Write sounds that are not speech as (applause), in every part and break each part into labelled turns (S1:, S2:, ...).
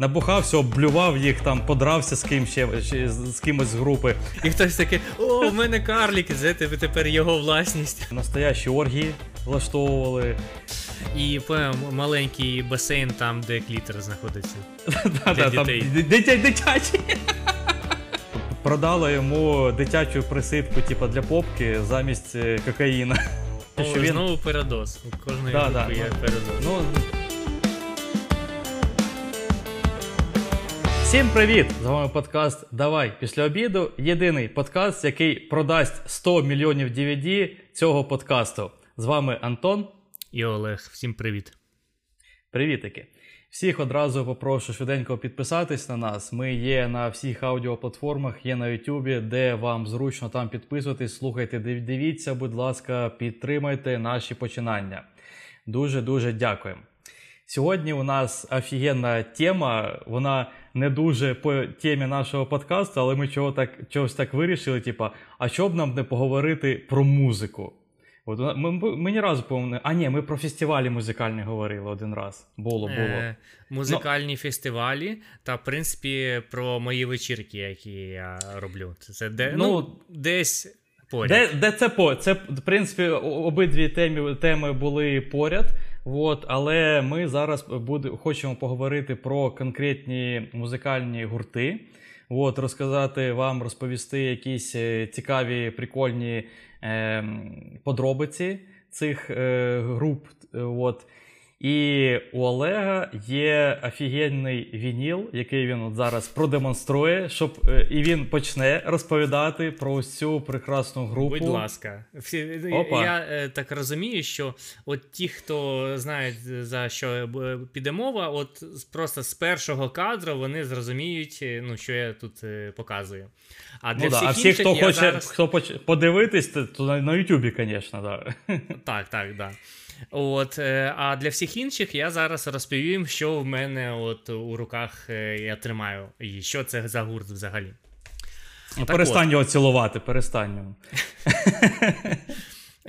S1: Набухався, облював їх, там, подрався з ким ще, з кимось з групи.
S2: І хтось такий, о, в мене карлік, це тепер його власність.
S1: Настоящі оргії влаштовували.
S2: І маленький басейн там, де клітер знаходиться. (laughs) Для дітей.
S1: дитя- Дитячі. (laughs) Продала йому дитячу присипку, типу, для попки замість е, кокаїна. Що він-
S2: Знову передоз. У кожної групи є
S1: ну, Всім привіт! З вами подкаст Давай після обіду. Єдиний подкаст, який продасть 100 мільйонів DVD цього подкасту. З вами Антон.
S2: І Олег, всім привіт.
S1: Привітики! Всіх одразу попрошу швиденько підписатись на нас. Ми є на всіх аудіоплатформах, є на Ютубі, де вам зручно там підписуватись, слухайте, дивіться, будь ласка, підтримайте наші починання. Дуже дуже дякуємо. Сьогодні у нас офігенна тема. Вона не дуже по темі нашого подкасту, але ми чого так, чогось так вирішили. Типа, а що б нам не поговорити про музику? От ми, ми, ми ні разу по-моєму, А, ні, ми про фестивалі музикальні говорили один раз. Було, було.
S2: Е, музикальні фестивалі та, в принципі, про мої вечірки, які я роблю. Це де, ну,
S1: Ну,
S2: десь поряд.
S1: Де, де це по? Це, в принципі, обидві теми, теми були поряд. От, але ми зараз буде, хочемо поговорити про конкретні музикальні гурти. От, розказати вам, розповісти якісь е, цікаві, прикольні е, подробиці цих е, груп. Е, От. І у Олега є офігенний вініл, який він от зараз продемонструє, щоб е, і він почне розповідати про ось цю прекрасну групу.
S2: Будь ласка, Всі,
S1: Опа.
S2: я е, так розумію, що от ті, хто знають за що піде мова, от просто з першого кадру вони зрозуміють, е, ну що я тут е, показую. А для
S1: Ну, да.
S2: всіх
S1: А всі,
S2: інших
S1: хто хоче
S2: зараз...
S1: хто поч- подивитись, то, на, Ютубі, звісно, да. (laughs)
S2: Так, так, да. От, е, а для всіх інших я зараз розповім, що в мене от у руках е, я тримаю, і що це за гурт взагалі.
S1: перестань його цілувати, перестань. (laughs)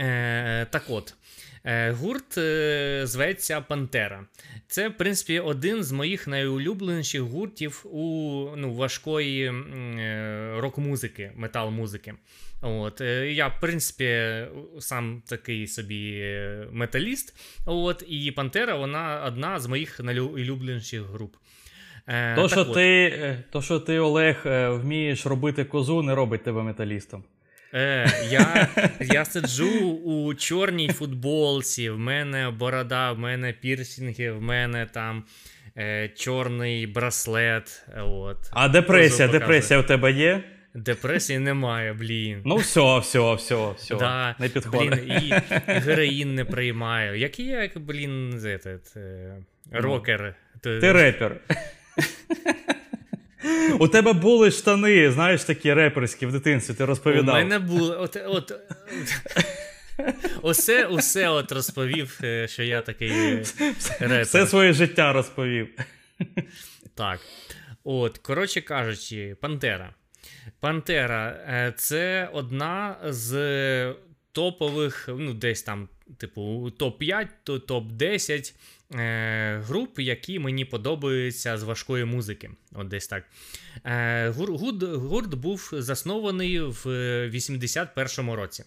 S2: Е, так от. Е, Гурт е, зветься Пантера. Це, в принципі, один з моїх найулюбленіших гуртів у ну, важкої е, рок-музики, метал-музики. От, я, в принципі, сам такий собі металіст. От, і Пантера вона одна з моїх найулюбленіших груп.
S1: То,
S2: так
S1: що
S2: от.
S1: ти, то, що ти, Олег, вмієш робити козу, не робить тебе металістом.
S2: Е, я, я сиджу у чорній футболці, в мене борода, в мене пірсінги, в мене там е, чорний браслет. От.
S1: А депресія, депресія у тебе є?
S2: Депресії немає, блін.
S1: Ну, все, все, все, все.
S2: да,
S1: не підходить.
S2: блін, і, героїн не приймаю. Який я, як, блін, этот, е, рокер.
S1: Ти репер. (laughs) У тебе були штани, знаєш, такі реперські в дитинстві, ти розповідав.
S2: У мене було. От, от, усе, усе от розповів, е, що я такий е, репер.
S1: Все своє життя розповів.
S2: Так. От, коротше кажучи, Пантера. Пантера е, це одна з топових, ну, десь там, типу, топ-5, топ-10 е, груп, які мені подобаються з важкої музики. От десь так. Е, гур, гурт, гурт був заснований в 81-му році.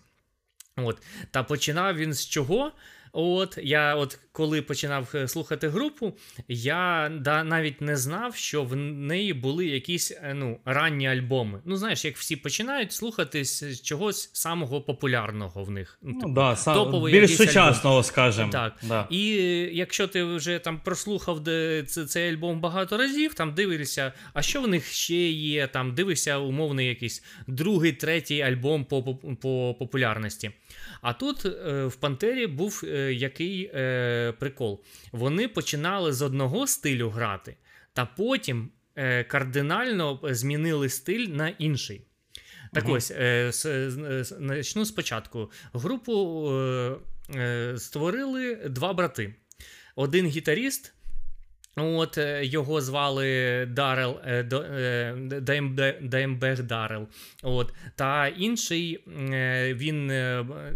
S2: От. Та починав він з чого? От я, от коли починав е, слухати групу, я да, навіть не знав, що в неї були якісь е, ну, ранні альбоми. Ну, знаєш, як всі починають слухати з чогось самого популярного в них. Ну,
S1: Ну,
S2: типу,
S1: да, сам,
S2: топовий
S1: більш сучасного, скажімо.
S2: так.
S1: Да.
S2: І е, якщо ти вже там прослухав де, це, цей альбом багато разів, там дивишся, а що в них ще є, там дивишся умовний якийсь другий, третій альбом по, по, по популярності. А тут е, в Пантері був е, який е, прикол. Вони починали з одного стилю грати, та потім е, кардинально змінили стиль на інший. Так
S1: угу.
S2: ось, е, с, з- начну спочатку. Групу е, е, створили два брати: один гітаріст От е, його звали Дарел е, Даймбег Дарел. От, та інший е, він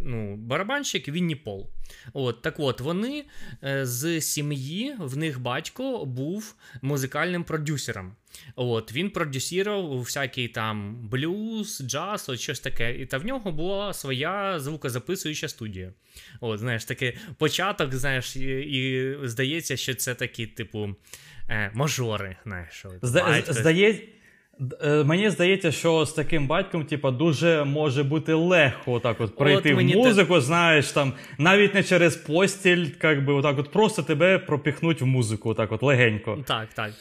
S2: ну, барабанщик Вінні Пол. От, так от, вони з сім'ї, в них батько був музикальним продюсером. От, він продюсував всякий там блюз, джаз, от щось таке. І та в нього була своя звукозаписуюча студія. От, знаєш, такий початок, знаєш, і, і здається, що це такі, типу, е, мажори. Знаєш, от,
S1: Зда-
S2: батько.
S1: здає... е, Мені здається, що з таким батьком, типа, дуже може бути легко отак от прийти в
S2: мені те-
S1: музику, знаєш, там, навіть не через постіль, як би, отак от просто тебе пропіхнуть в музику, отак от легенько.
S2: Так, так.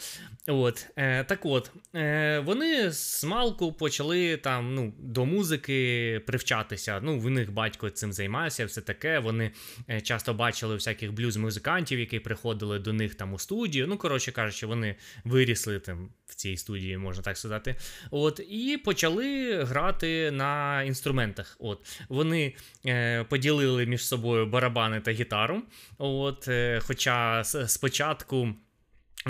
S2: От, е, так от, е, вони з малку почали там, ну, до музики привчатися. Ну, в них батько цим займався, все таке. Вони е, часто бачили всяких блюз-музикантів, які приходили до них там у студію. Ну, коротше кажучи, вони вирісли там в цій студії, можна так сказати. От, і почали грати на інструментах. От, вони е, поділили між собою барабани та гітару. От, е, хоча спочатку.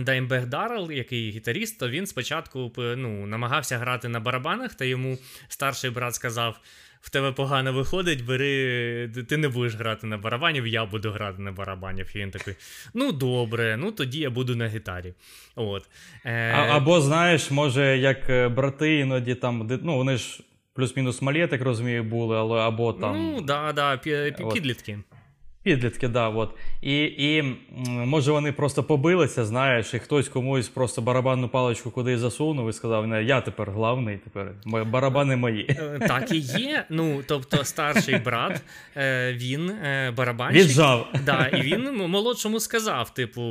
S2: Даймбег Даррел, який гітаріст, то він спочатку ну, намагався грати на барабанах, та йому старший брат сказав: в тебе погано виходить, бери, ти не будеш грати на барабанів, я буду грати на барабанів. І він такий: ну добре, ну тоді я буду на гітарі. От. Е,
S1: А, або знаєш, може, як е, брати іноді там, ну вони ж плюс-мінус малі, я так розумію, були, але або там
S2: Ну, да, да, пі- пі-
S1: От.
S2: Підлітки.
S1: да, от. І, і може вони просто побилися, знаєш, і хтось комусь просто барабанну паличку кудись засунув і сказав, не, я тепер главний, тепер барабани мої.
S2: Е, Так і є. Ну, тобто, старший брат, е, він е, барабанщик.
S1: Віджав.
S2: Да, і він молодшому сказав: типу,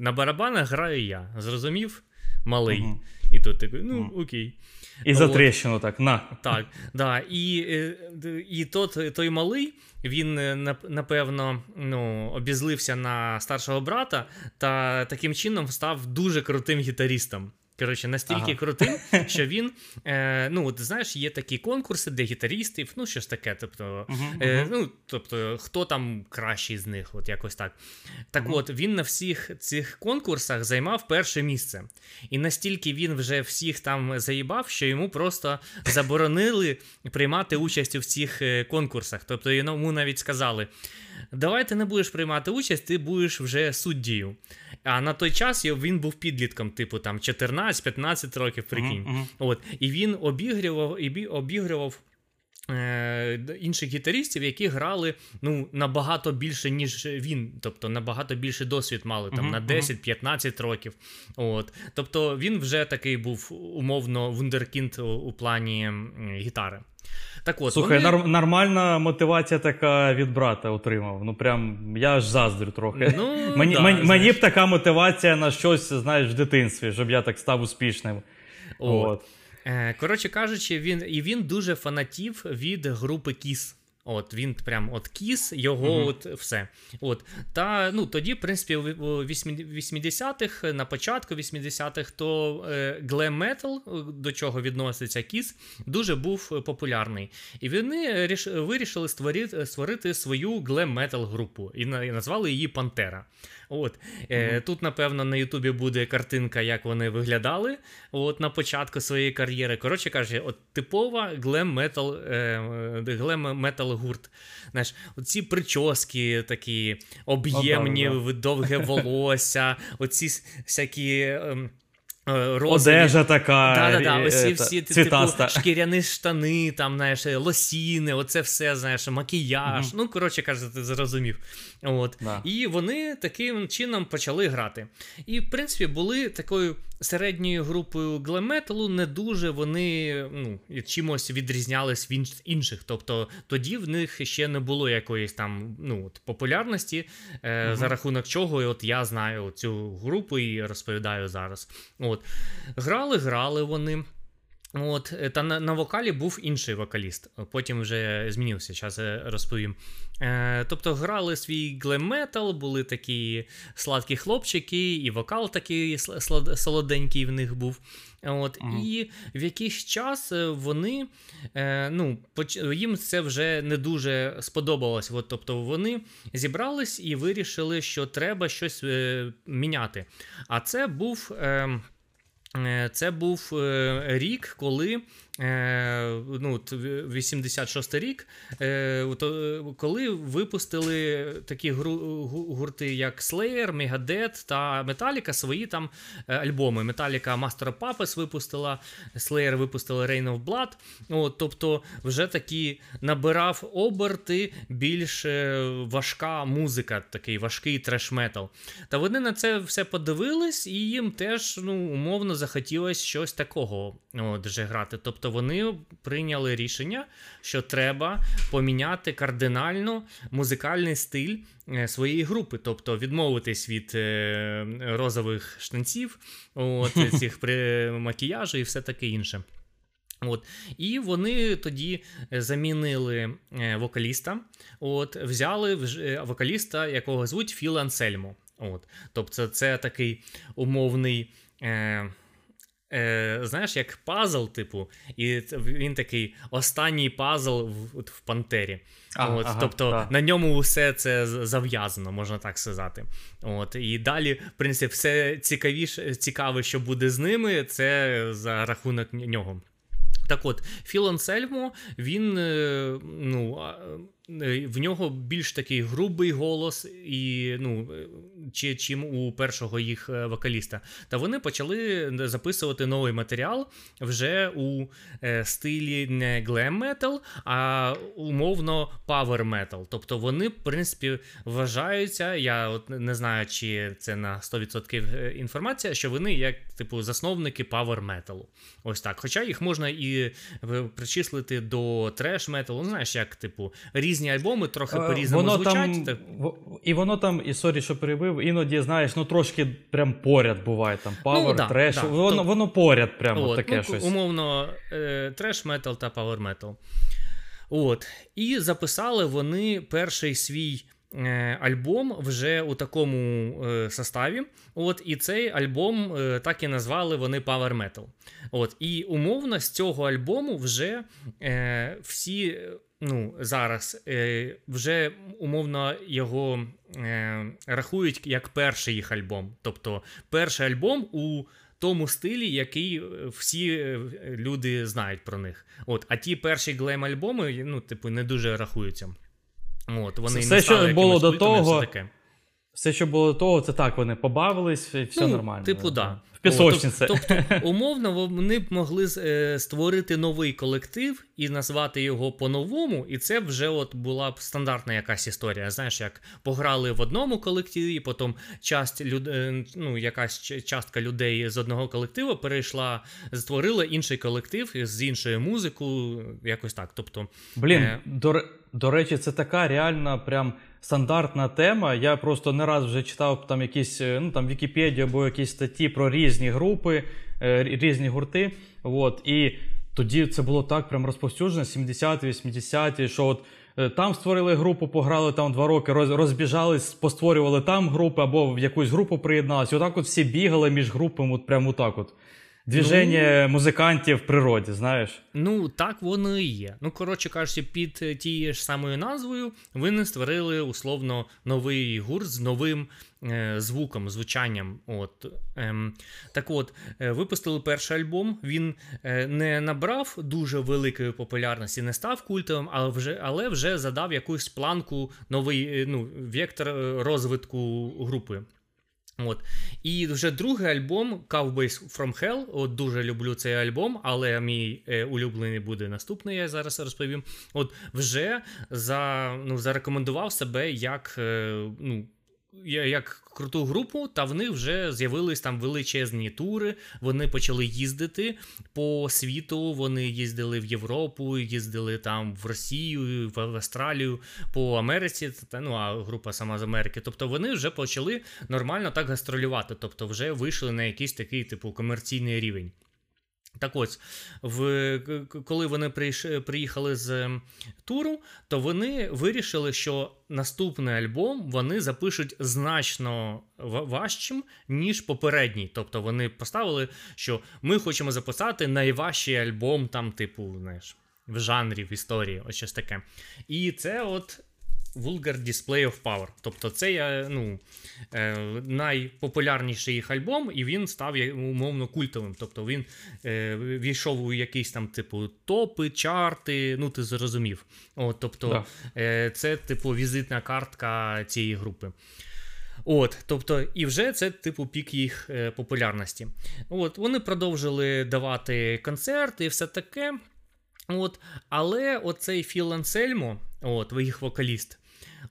S2: на барабанах граю я. Зрозумів? Малий.
S1: Мгм.
S2: І тут такий, ну окей.
S1: І за трещину так, на.
S2: Так, да. І, е, і тот, той малий, він е, напевно ну, обізлився на старшого брата та таким чином став дуже крутим гітарістом. Коротше, настільки
S1: Ага.
S2: крутим, (laughs) що він, е, ну, от знаєш, є такі конкурси для гітарістів, ну, щось таке. Тобто, Е,
S1: мгм.
S2: ну, тобто, хто там кращий з них, от якось так. Так от, він на всіх цих конкурсах займав перше місце. І настільки він вже всіх там заїбав, що йому просто заборонили приймати участь у цих е, конкурсах. Тобто йому навіть сказали: давай ти не будеш приймати участь, ти будеш вже суддєю. А на той час він був підлітком, типу там 14-15 років, прикинь.
S1: Мгм.
S2: От, і він обігрював, і бі- обігрював е, інших гітарістів, які грали ну, набагато більше, ніж він. Тобто набагато більше досвід мали там
S1: Мгм,
S2: на 10-15 років. От. Тобто він вже такий був умовно вундеркінд у, у плані гітари. Так от,
S1: Слухай,
S2: вони...
S1: нар- нормальна мотивація така від брата отримав. Ну прям я аж заздрю трохи.
S2: Ну,
S1: мені,
S2: да,
S1: мені, мені б така мотивація на щось, знаєш, в дитинстві, щоб я так став успішним.
S2: От.
S1: От.
S2: Е, Коротше кажучи, він і він дуже фанатів від групи Кіс. От він прям от Кіс, його
S1: Мгм.
S2: от все. От. Та ну тоді, в принципі, у 80-х, на початку 80-х, то е, глем метал, до чого відноситься Кіс, дуже був е, популярний. І вони ріш, вирішили створити, створити свою глем метал групу і, і назвали її Пантера. От. Е, Тут, напевно, на Ютубі буде картинка, як вони виглядали от, на початку своєї кар'єри. Коротше кажучи, от типова глем метал, е, глем метал гурт. Знаєш, оці прически такі об'ємні, довге волосся, оці всякі. Е, розові-
S1: Одежа така.
S2: Да, да, да,
S1: е, е,
S2: всі
S1: та-
S2: типу, шкіряні штани, там, знаєш, лосіни, оце все, знаєш, макіяж. Ну, коротше кажучи, ти зрозумів. От.
S1: Да.
S2: І вони таким чином почали грати. І, в принципі, були такою середньою групою глеметалу, не дуже вони ну, чимось відрізнялись від інших. Тобто тоді в них ще не було якоїсь там ну, от, популярності, е,
S1: угу.
S2: за рахунок чого от я знаю цю групу і розповідаю зараз. От. Грали, грали вони. От, е, Та на, на вокалі був інший вокаліст. Потім вже змінився, зараз розповім. Е, Тобто грали свій глем-метал, були такі сладкі хлопчики, і вокал такий солоденький в них був. От, ага. І в якийсь час е, вони е, ну, їм це вже не дуже сподобалось. От, Тобто вони зібрались і вирішили, що треба щось е, міняти. А це був. Е, Е, це був е, рік, коли Е, ну, 86 рік, е, коли випустили такі гурти, як Slayer, Megadeth та Metallica свої там е, альбоми. Metallica Master of Puppets випустила, Slayer випустила Rain of Blood. От, Тобто вже такі набирав оберти більш важка музика, такий важкий треш-метал. Та вони на це все подивились, і їм теж ну, умовно захотілося щось такого от, вже грати. Тобто Тобто вони прийняли рішення, що треба поміняти кардинально музикальний стиль е, своєї групи, тобто відмовитись від е, розових штанців, от, (laughs) цих макіяжу і все таке інше. От. І вони тоді замінили е, вокаліста, от, взяли вокаліста, якого звуть Філ Ансельмо. От. Тобто це такий умовний. Е, е, знаєш, як пазл, типу, і він такий останній пазл в, в Пантері. А, От, ага, Тобто та. на ньому все це зав'язано, можна так сказати. От, І далі, в принципі, все цікавіше, цікаве, що буде з ними, це за рахунок нього. Так от, Філ Ансельмо, він е, ну, в нього більш такий грубий голос, і, ну, е, чи, чим у першого їх е, вокаліста. Та вони почали записувати новий матеріал вже у стилі не глем метал, а умовно павер метал. Тобто вони, в принципі, вважаються. Я от не знаю, чи це на 100% інформація, що вони як типу засновники павер металу. Ось так. Хоча їх можна і причислити до треш металу, ну, знаєш, як типу різні різні альбоми, трохи е, по-різному воно звучать. Там,
S1: І воно там, і sorry, що перебив, іноді, знаєш, ну трошки прям поряд буває. Там Power, ну, да, треш. Да. Воно Тоб... воно поряд прямо От, таке ну, щось.
S2: Умовно, треш метал та пауер метал. От. І записали вони перший свій. Е, альбом вже у такому е, составі. От, І цей альбом е, так і назвали вони Power Metal. От, І умовно з цього альбому вже е, всі ну, зараз е, вже умовно його е, рахують як перший їх альбом. Тобто перший альбом у тому стилі, який е, всі е, люди знають про них. От, А ті перші глем-альбоми ну, типу, не дуже рахуються. От, Вони
S1: Все,
S2: не
S1: що було до того, таке. Все, що було до того, це так, вони побавились, і все
S2: ну,
S1: нормально.
S2: Типу, так. Да
S1: пісочниця. (laughs)
S2: Тобто, умовно, вони б могли е, створити новий колектив і назвати його по-новому, і це вже от була б стандартна якась історія. Знаєш, як пограли в одному колективі, потім часть люд... Е, ну, якась частка людей з одного колективу перейшла, створила інший колектив з іншою музикою, якось так. Тобто,
S1: Блін, е... до, до речі, це така реальна прям стандартна тема. Я просто не раз вже читав там якісь е, ну там Вікіпедію або якісь статті про різні групи, е, різні гурти. От, І тоді це було так прям розповсюджено, 70-ті, 80-ті, що от. Е, там створили групу, пограли там два роки, розбіжались, постворювали там групи або в якусь групу приєдналися. Отак от всі бігали між групами, от прямо отак от. Двіження ну, музикантів в природі, знаєш?
S2: Ну, так воно і є. Ну, коротше кажучи, під е, тією ж самою назвою вони створили условно новий гурт з новим е, звуком, звучанням. От. Ем, Так от, е, випустили перший альбом. Він е, не набрав дуже великої популярності, не став культовим, але вже але вже задав якусь планку новий е, ну, вектор розвитку групи. От. І вже другий альбом Cowboys from Hell. От Дуже люблю цей альбом, але мій е, улюблений буде наступний, я зараз розповім. От Вже за, ну, зарекомендував себе як е, ну, як круту групу, та в них вже з'явились там величезні тури. Вони почали їздити по світу. Вони їздили в Європу, їздили там в Росію, в Австралію, по Америці. Та ну а група сама з Америки. Тобто вони вже почали нормально так гастролювати, тобто вже вийшли на якийсь такий типу комерційний рівень. Так ось, в, коли вони приїхали з туру, то вони вирішили, що наступний альбом вони запишуть значно важчим, ніж попередній. Тобто вони поставили, що ми хочемо записати найважчий альбом, там, типу, знаєш, в жанрі, в історії, ось щось таке. І це от Vulgar Display of Power. Тобто це е, ну, е, найпопулярніший їх альбом, і він став умовно культовим. Тобто він е, війшов у якісь там, типу, топи, чарти. Ну, ти зрозумів. От, Тобто, да. е, це, типу, візитна картка цієї групи. От, тобто, і вже це типу пік їх е, популярності. От, Вони продовжили давати концерти і все таке. От, Але оцей Філ Ансельмо, от, їх вокаліст,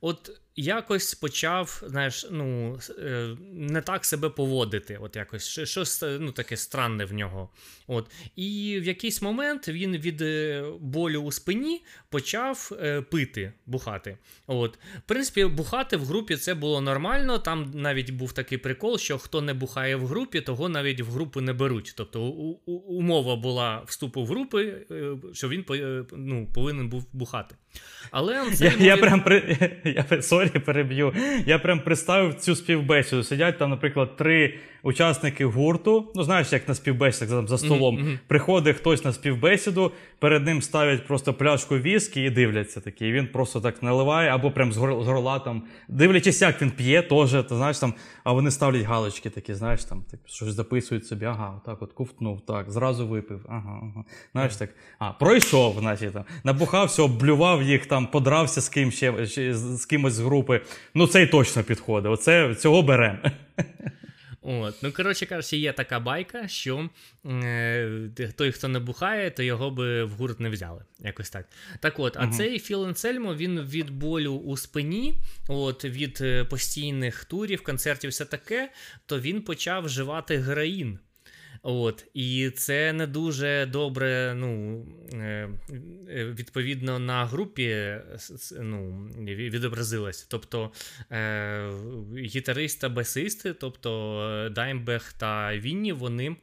S2: От якось почав, знаєш, ну, е, не так себе поводити. От якось щось ну, таке странне в нього. От. І в якийсь момент він від е, болю у спині почав е, пити, бухати. От. В принципі, бухати в групі це було нормально. Там навіть був такий прикол, що хто не бухає в групі, того навіть в групу не беруть. Тобто у, у, умова була вступу в групи, що він ну, повинен був бухати. Але
S1: я, я прям при (laughs) я sorry переб'ю. Я прям представив цю співбесіду. Сидять там, наприклад, три учасники гурту. Ну, знаєш, як на співбесідах за столом. Mm-hmm. Приходить хтось на співбесіду, перед ним ставлять просто пляшку віскі і дивляться такі. І він просто так наливає, або прям з горла там. Дивлячись, як він п'є, теж, ти знаєш там, а вони ставлять галочки такі, знаєш, там так, щось записують собі, ага, так от ковтнув, так, зразу випив. Ага, ага. Знаєш так. А, пройшов, значить там. Набухався, облював їх, там, подрався з ким ще, з кимось з групи. Ну, цей точно підходить. Оце цього беремо.
S2: От, ну коротше кажучи, є така байка, що е, той, хто не бухає, то його би в гурт не взяли. Якось так. Так от, а угу. цей Філ Енсельмо, він від болю у спині, от від е, постійних турів, концертів, все таке, то він почав вживати героїн. От, І це не дуже добре, ну, е, е, відповідно, на групі ну, відобразилось. Тобто е, гітарист та басисти, тобто Даймбех та Вінні, вони.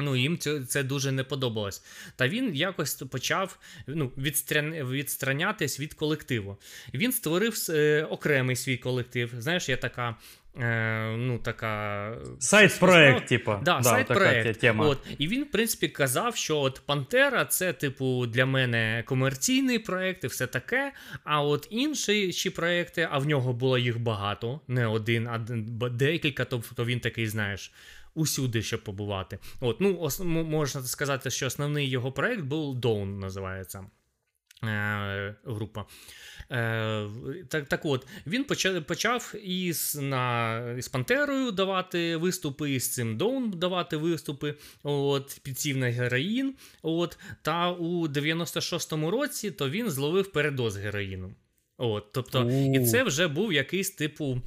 S2: Ну, їм це це дуже не подобалось. Та він якось почав ну, відстранятись від колективу. Він створив е, окремий свій колектив. Знаєш, є така Е, ну, така...
S1: Сайт-проект, типа.
S2: Да, да, сайт-проект. Тема. От. І він, в принципі, казав, що от Пантера це, типу, для мене комерційний проект і все таке. А от інші проекти, а в нього було їх багато, не один, а декілька, тобто він такий, знаєш. Усюди, щоб побувати. От, ну, ос- Можна сказати, що основний його проект був Dawn, називається група. Е, Так так от, він почав почав із на, із Пантерою давати виступи, із цим Доун давати виступи. От, Підсів на героїн. От, Та у 96-му році то він зловив передоз героїну. От, тобто, І це вже був якийсь типу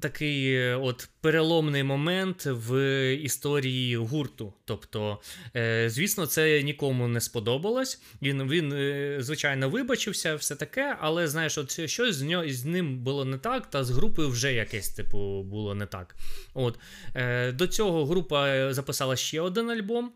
S2: такий е, от переломний момент в історії гурту. Тобто, е, звісно, це нікому не сподобалось. Він, він е, звичайно, вибачився, все таке, але знаєш, от щось з нього з ним було не так, та з групою вже якесь типу було не так. От До цього група записала ще один альбом.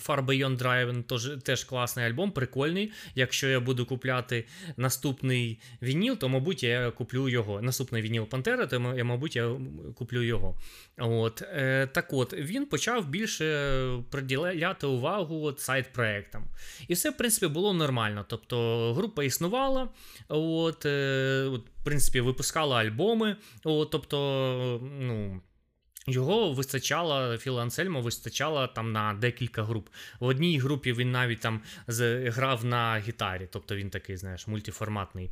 S2: Far Beyond Driven теж, теж класний альбом, прикольний. Якщо я буду купляти наступний вініл, то, мабуть, я куплю його. Наступний вініл Пантера, то я, мабуть, я куплю його. От, е, Так от, він почав більше приділяти увагу сайт-проектам. І все, в принципі, було нормально. Тобто, група існувала, от, е, от в принципі, випускала альбоми. От, Тобто, ну. Його вистачало, Філа Ансельмо вистачало там на декілька груп. В одній групі він навіть там грав на гітарі, тобто він такий, знаєш, мультиформатний.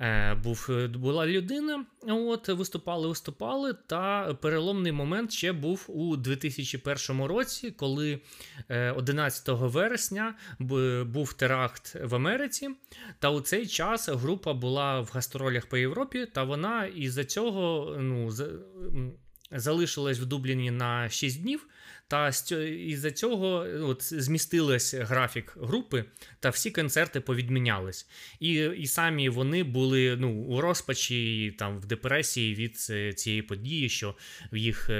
S2: Е, був, Була людина, от, виступали, виступали. Та переломний момент ще був у 2001 році, коли 11 е, вересня був теракт в Америці. Та у цей час група була в гастролях по Європі, та вона із-за цього ну, залишилась в Дубліні на 6 днів, та із-за цього от, змістилась графік групи, та всі концерти повідмінялись. І і самі вони були ну, у розпачі, там, в депресії від цієї події, що в їх.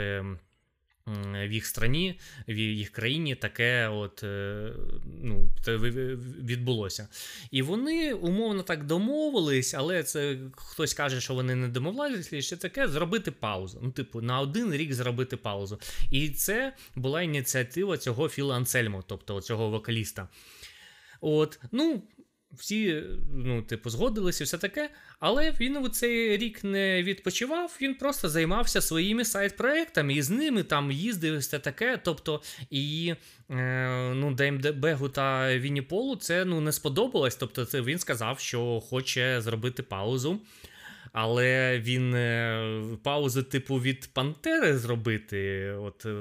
S2: В їх страні, в їх країні таке от, е, ну, відбулося. І вони умовно так домовились, але це хтось каже, що вони не домовлялися, що таке зробити паузу. Ну, типу, на один рік зробити паузу. І це була ініціатива цього Філа Ансельмо, тобто цього вокаліста. От, ну, всі, ну, типу, згодилися, все таке. Але він у цей рік не відпочивав, він просто займався своїми сайт-проектами і з ними там їздив все таке. Тобто, і е, ну, ДМДБегу та Вініполу це ну, не сподобалось. Тобто, це він сказав, що хоче зробити паузу. Але він е, паузу, типу, від Пантери зробити. От е,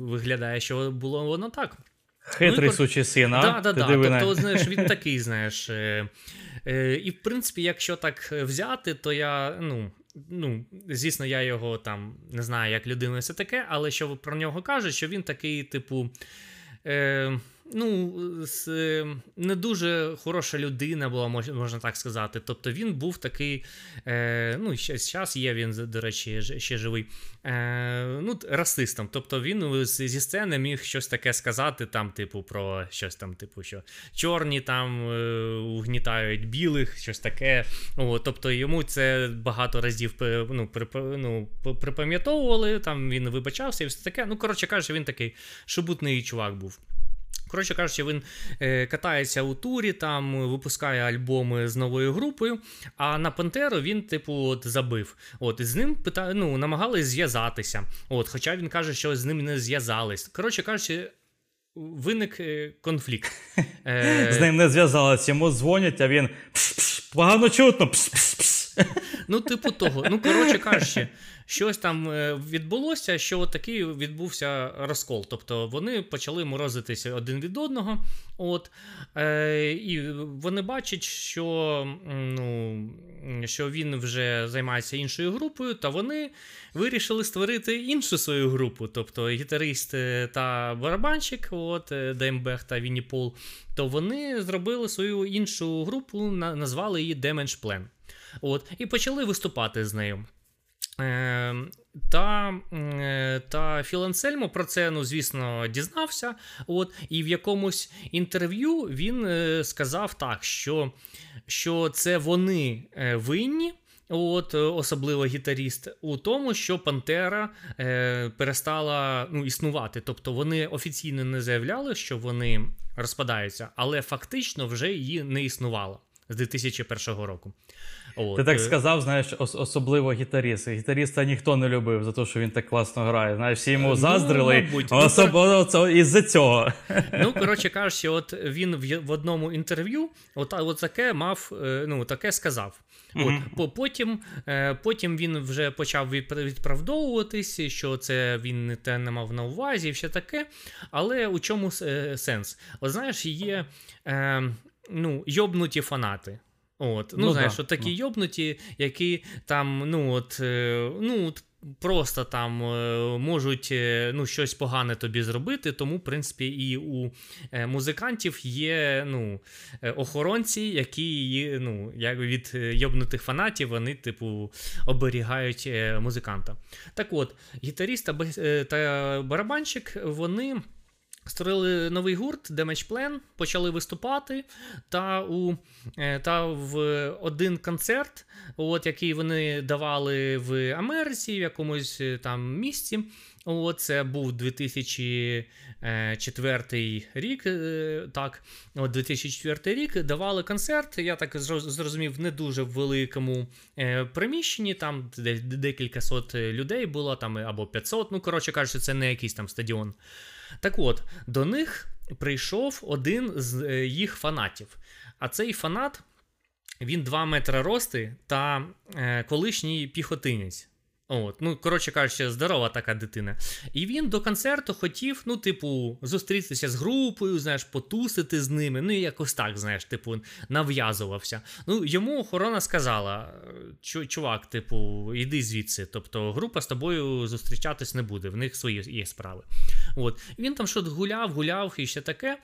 S2: виглядає, що було воно так.
S1: Хитрий ну, сучий син, а?
S2: Да, да, да. Тобто, знаєш, він (laughs) такий, знаєш. Е, е, І, в принципі, якщо так взяти, то я, ну. Ну, звісно, я його там не знаю, як людина все таке, але що про нього кажуть, що він такий, типу. Е, ну, не дуже хороша людина була, можна так сказати. Тобто він був такий, е, ну, зараз є він, до речі, ще живий, е, ну, расистом. Тобто він зі сцени міг щось таке сказати, там, типу, про щось там, типу, що чорні там е, угнітають білих, щось таке. О, тобто йому це багато разів ну, при, ну, припам'ятовували, там він вибачався і все таке. Ну, коротше кажучи, він такий шубутний чувак був. Коротше кажучи, він е, катається у турі, там випускає альбоми з новою групою. А на Пантеру він, типу, от забив. От і з ним пита... ну, намагались зв'язатися. От, Хоча він каже, що з ним не зв'язались. Коротше кажучи. Виник е, конфлікт. (laughs)
S1: Е, з ним не зв'язалися, йому дзвонять, а він погано чутно.
S2: Ну, типу того. Ну, коротше кажучи, щось там е, відбулося, що такий відбувся розкол. Тобто вони почали морозитися один від одного. От, е, І вони бачать, що ну, що він вже займається іншою групою, та вони вирішили створити іншу свою групу. Тобто гітарист е, та барабанщик, от, е, Дембех та Вінні Пол, то вони зробили свою іншу групу, назвали її Damage Plan. От, І почали виступати з нею. Е, Та е, та Філ про це, ну, звісно, дізнався. От, І в якомусь інтерв'ю він е, сказав так, що що це вони е, винні. От, Особливо гітаріст, у тому, що Пантера е, перестала ну, існувати. Тобто вони офіційно не заявляли, що вони розпадаються, але фактично вже її не існувало з 2001 року.
S1: От. Ти так е, сказав, знаєш, особливо гітаріст. Гітаріста ніхто не любив за те, що він так класно грає. Знаєш, всі йому ну, заздрили ну, особливо ну, із-за цього.
S2: Ну, коротше кажучи, от він в одному інтерв'ю от, от таке мав, е, ну, таке сказав. От, mm-hmm. Потім е, потім він вже почав відправдовуватись, що це він не те не мав на увазі і все таке. Але у чому сенс? От знаєш, є е, ну, йобнуті фанати. От, Ну, ну знаєш, да. от такі ну. йобнуті, які там, ну, от, е, ну, от, просто там е, можуть е, ну, щось погане тобі зробити. Тому, в принципі, і у музикантів є ну, охоронці, які ну, як від йобнутих фанатів вони, типу, оберігають музиканта. Так от, гітаріст та барабанщик, вони. Створили новий гурт, Damage Plan, почали виступати. Та у, е, та в один концерт, от, який вони давали в Америці, в якомусь е, там місці. От, Це був 2004 е, рік. так, от 2004 рік давали концерт. Я так зрозумів, в не дуже великому приміщенні. Там декілька сот людей було, там або 500. Ну, коротше кажучи, це не якийсь там стадіон. Так от, до них прийшов один з е, їх фанатів. А цей фанат, він 2 метри рости та е, колишній піхотинець. От, ну, коротше кажучи, здорова така дитина. І він до концерту хотів, ну, типу, зустрітися з групою, знаєш, потусити з ними. Ну, і якось так, знаєш, типу, нав'язувався. Ну, йому охорона сказала: чувак, типу, іди звідси. Тобто, група з тобою зустрічатись не буде, в них свої є справи. От. Він там щось гуляв, гуляв і ще таке.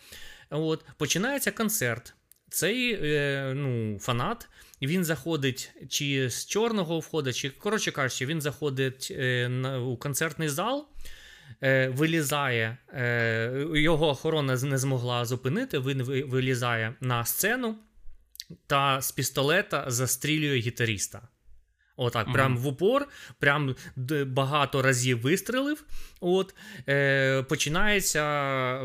S2: От. Починається концерт. Цей е, ну, фанат він заходить чи з чорного входу, чи, коротше кажучи, він заходить е, у концертний зал. е, вилізає, е, його охорона не змогла зупинити. Він вилізає на сцену та з пістолета застрілює гітаріста. Отак,
S1: Мгм.
S2: прям в упор, прям багато разів вистрелив. От, е, починається,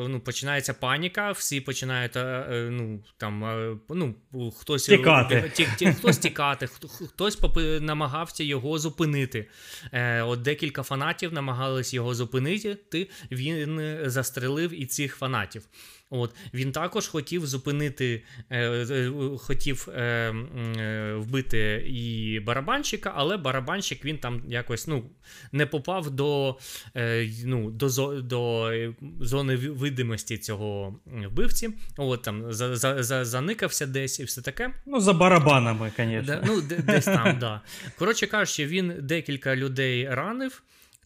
S2: ну, починається паніка, всі починають е, е, ну, там, е, ну, хтось,
S1: Тікати.
S2: Ті, ті, хтось тікати, хтось попи- намагався його зупинити. Е, от декілька фанатів намагались його зупинити, ти, він застрелив і цих фанатів. От, він також хотів зупинити, е, е, хотів е, е, вбити і барабанщика, але барабанщик він там якось ну, не попав до, е, ну, до, зо- до зони видимості цього вбивці. От, там, за, за, за, заникався десь і все таке.
S1: Ну, за барабанами, звісно.
S2: Да, ну, десь там, (laughs) да. Коротше кажучи, він декілька людей ранив.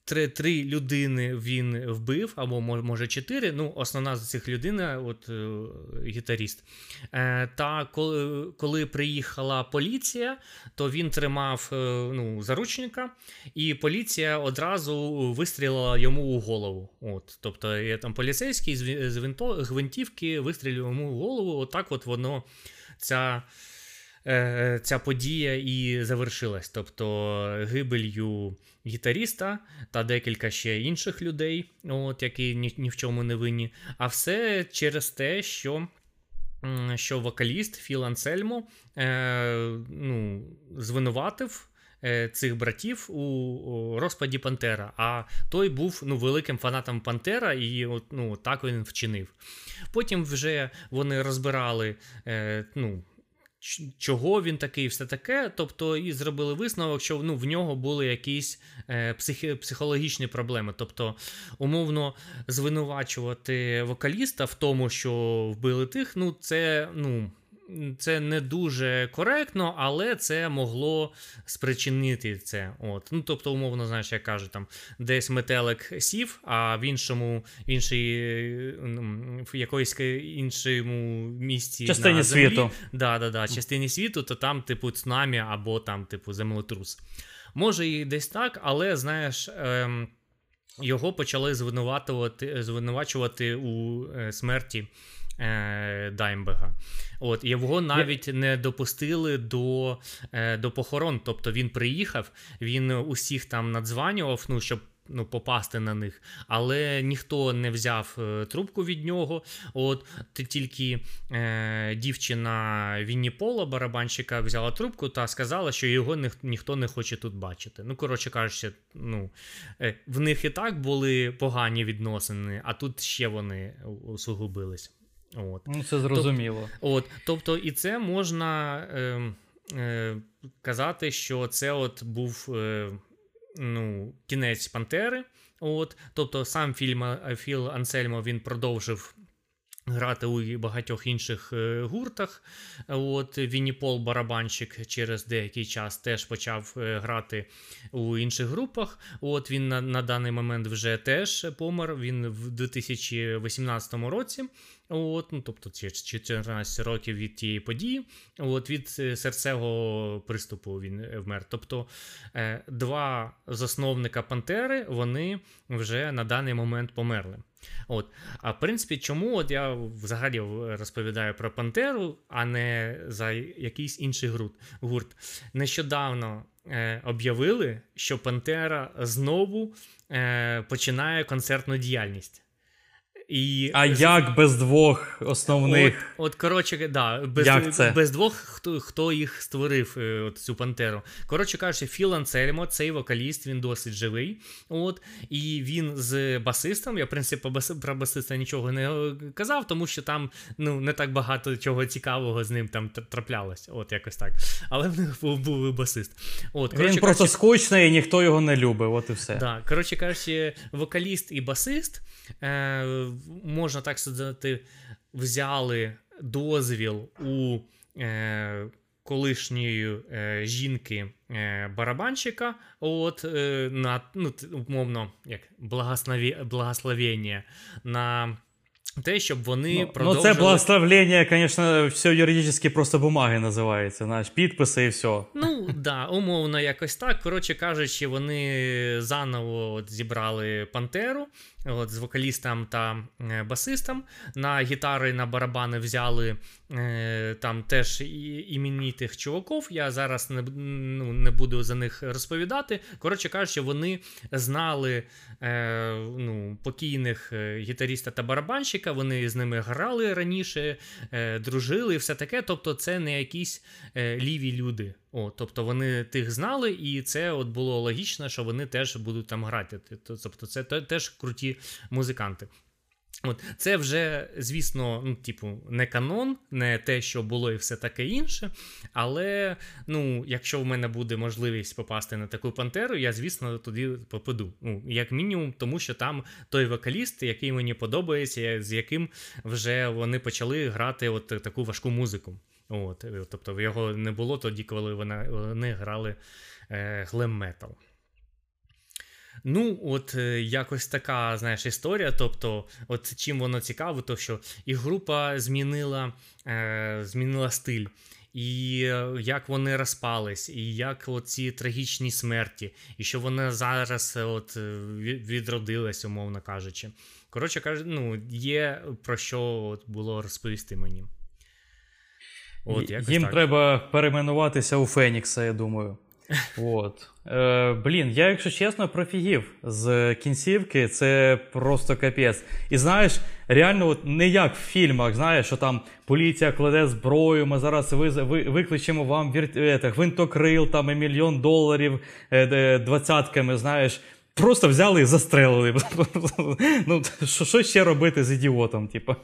S2: Три, три людини він вбив, або може чотири. Ну, основна з цих людин, от е, гітаріст. Е, та коли, коли приїхала поліція, то він тримав е, ну, заручника, і поліція одразу вистрілила йому у голову. От, тобто, є там поліцейський з, гвинтівки вистрілив йому у голову. Отак, от воно ця ця подія і завершилась. Тобто гибелью гітаріста та декілька ще інших людей, от, які ні, ні в чому не винні. А все через те, що. Що вокаліст Філ Ансельмо е, ну, звинуватив е, цих братів у, розпаді Пантера. А той був ну, великим фанатом Пантера, і от, ну, так він вчинив. Потім вже вони розбирали е, ну, чого він такий, все таке. Тобто, і зробили висновок, що ну, в нього були якісь е, психі, психологічні проблеми. Тобто, умовно, звинувачувати вокаліста в тому, що вбили тих, ну, це, ну. Це не дуже коректно, але це могло спричинити це. От. Ну, тобто, умовно, знаєш, як кажуть, там десь метелик сів, а в іншому, в іншій, в якоїсь іншому місці
S1: Частині
S2: на землі,
S1: світу.
S2: Да, да, да, частині світу, то там, типу, цунамі або там, типу, землетрус. Може, і десь так, але знаєш. Ем, його почали звинувачувати, звинувачувати у е, смерті е, Даймбега. От, його навіть не допустили до, е, до похорон. Тобто він приїхав, він усіх там надзванював, ну, щоб ну, попасти на них, але ніхто не взяв е, трубку від нього. От тільки е, дівчина Вінні Пола, барабанщика, взяла трубку та сказала, що його ніх- ніхто не хоче тут бачити. Ну, коротше кажучи, ну, е, в них і так були погані відносини, а тут ще вони усугубились. От.
S1: Ну, це зрозуміло.
S2: От, тобто, і це можна е, е, казати, що це от був е, ну, кінець Пантери. От, тобто, сам фільм е, Філ Ансельмо він продовжив. Грати у багатьох інших е, гуртах. От Вінніпол барабанщик через деякий час теж почав е, грати у інших групах. От він на, на даний момент вже теж помер. Він в 2018 році. От, ну, тобто 14 років від тієї події. От від е, серцевого приступу він вмер. Тобто два засновника Пантери вони вже на даний момент померли. От. А в принципі, чому от я взагалі розповідаю про Пантеру, а не за якийсь інший гурт? Нещодавно е, об'явили, що Пантера знову е, починає концертну діяльність. І
S1: А як без двох основних?
S2: От, от коротше, да, без,
S1: Як це?
S2: без двох, хто, хто їх створив, е, от цю пантеру. Коротше кажучи, Філ Ансельмо, цей вокаліст, він досить живий. От, і він з басистом. Я, в принципі, про басиста нічого не казав, тому що там ну, не так багато чого цікавого з ним там тр- траплялось. От якось так. Але в них був, був басист. От,
S1: Він просто
S2: кажучи,
S1: скучний і ніхто його не любить, от і все.
S2: Да, коротше кажучи, вокаліст і басист, е, можна так сказати, взяли дозвіл у е, колишньої е, жінки е, барабанщика, от, е, на, ну, умовно, як благословення на те, щоб вони
S1: ну,
S2: продовжили...
S1: Ну, це благословлення, звісно, все юридично просто бумаги називається. Знаєш, підписи і все.
S2: Ну, да, умовно, якось так. Коротше кажучи, вони заново от зібрали Пантеру от, з вокалістом та е, басистом. На гітари на барабани взяли е, там теж іменитих чуваків. Я зараз не ну, не буду за них розповідати. Коротше кажучи, вони знали е, ну, покійних е, гітаріста та барабанщика, вони з ними грали раніше, е, дружили і все таке. Тобто, це не якісь е, ліві люди. О, Тобто вони тих знали, і це от було логічно, що вони теж будуть там грати. Тобто, це теж круті музиканти. От, Це вже, звісно, ну, типу, не канон, не те, що було і все таке інше. Але ну, якщо в мене буде можливість попасти на таку пантеру, я, звісно, туди попаду. Ну, Як мінімум, тому що там той вокаліст, який мені подобається, з яким вже вони почали грати от таку важку музику. От, Тобто його не було тоді, коли вони грали е, глем метал. Ну, от е, якось така, знаєш, історія. Тобто, от чим воно цікаво, то що і група змінила е, змінила стиль, і е, як вони розпались, і як ці трагічні смерті, і що вона зараз от відродилась, умовно кажучи. Коротше кажучи, ну, є про що от було розповісти мені.
S1: От, Їм так. треба перейменуватися у Фенікса, я думаю. От. Е, Блін, я, якщо чесно, профігів з кінцівки, це просто капець. І знаєш, реально, от не як в фільмах, знаєш, що там поліція кладе зброю, ми зараз ви, ви, викличемо вам вір, гвинтокрил там і мільйон доларів е, двадцятками, знаєш. Просто взяли і застрелили. (laughs) ну, Що що ще робити з ідіотом? Типу?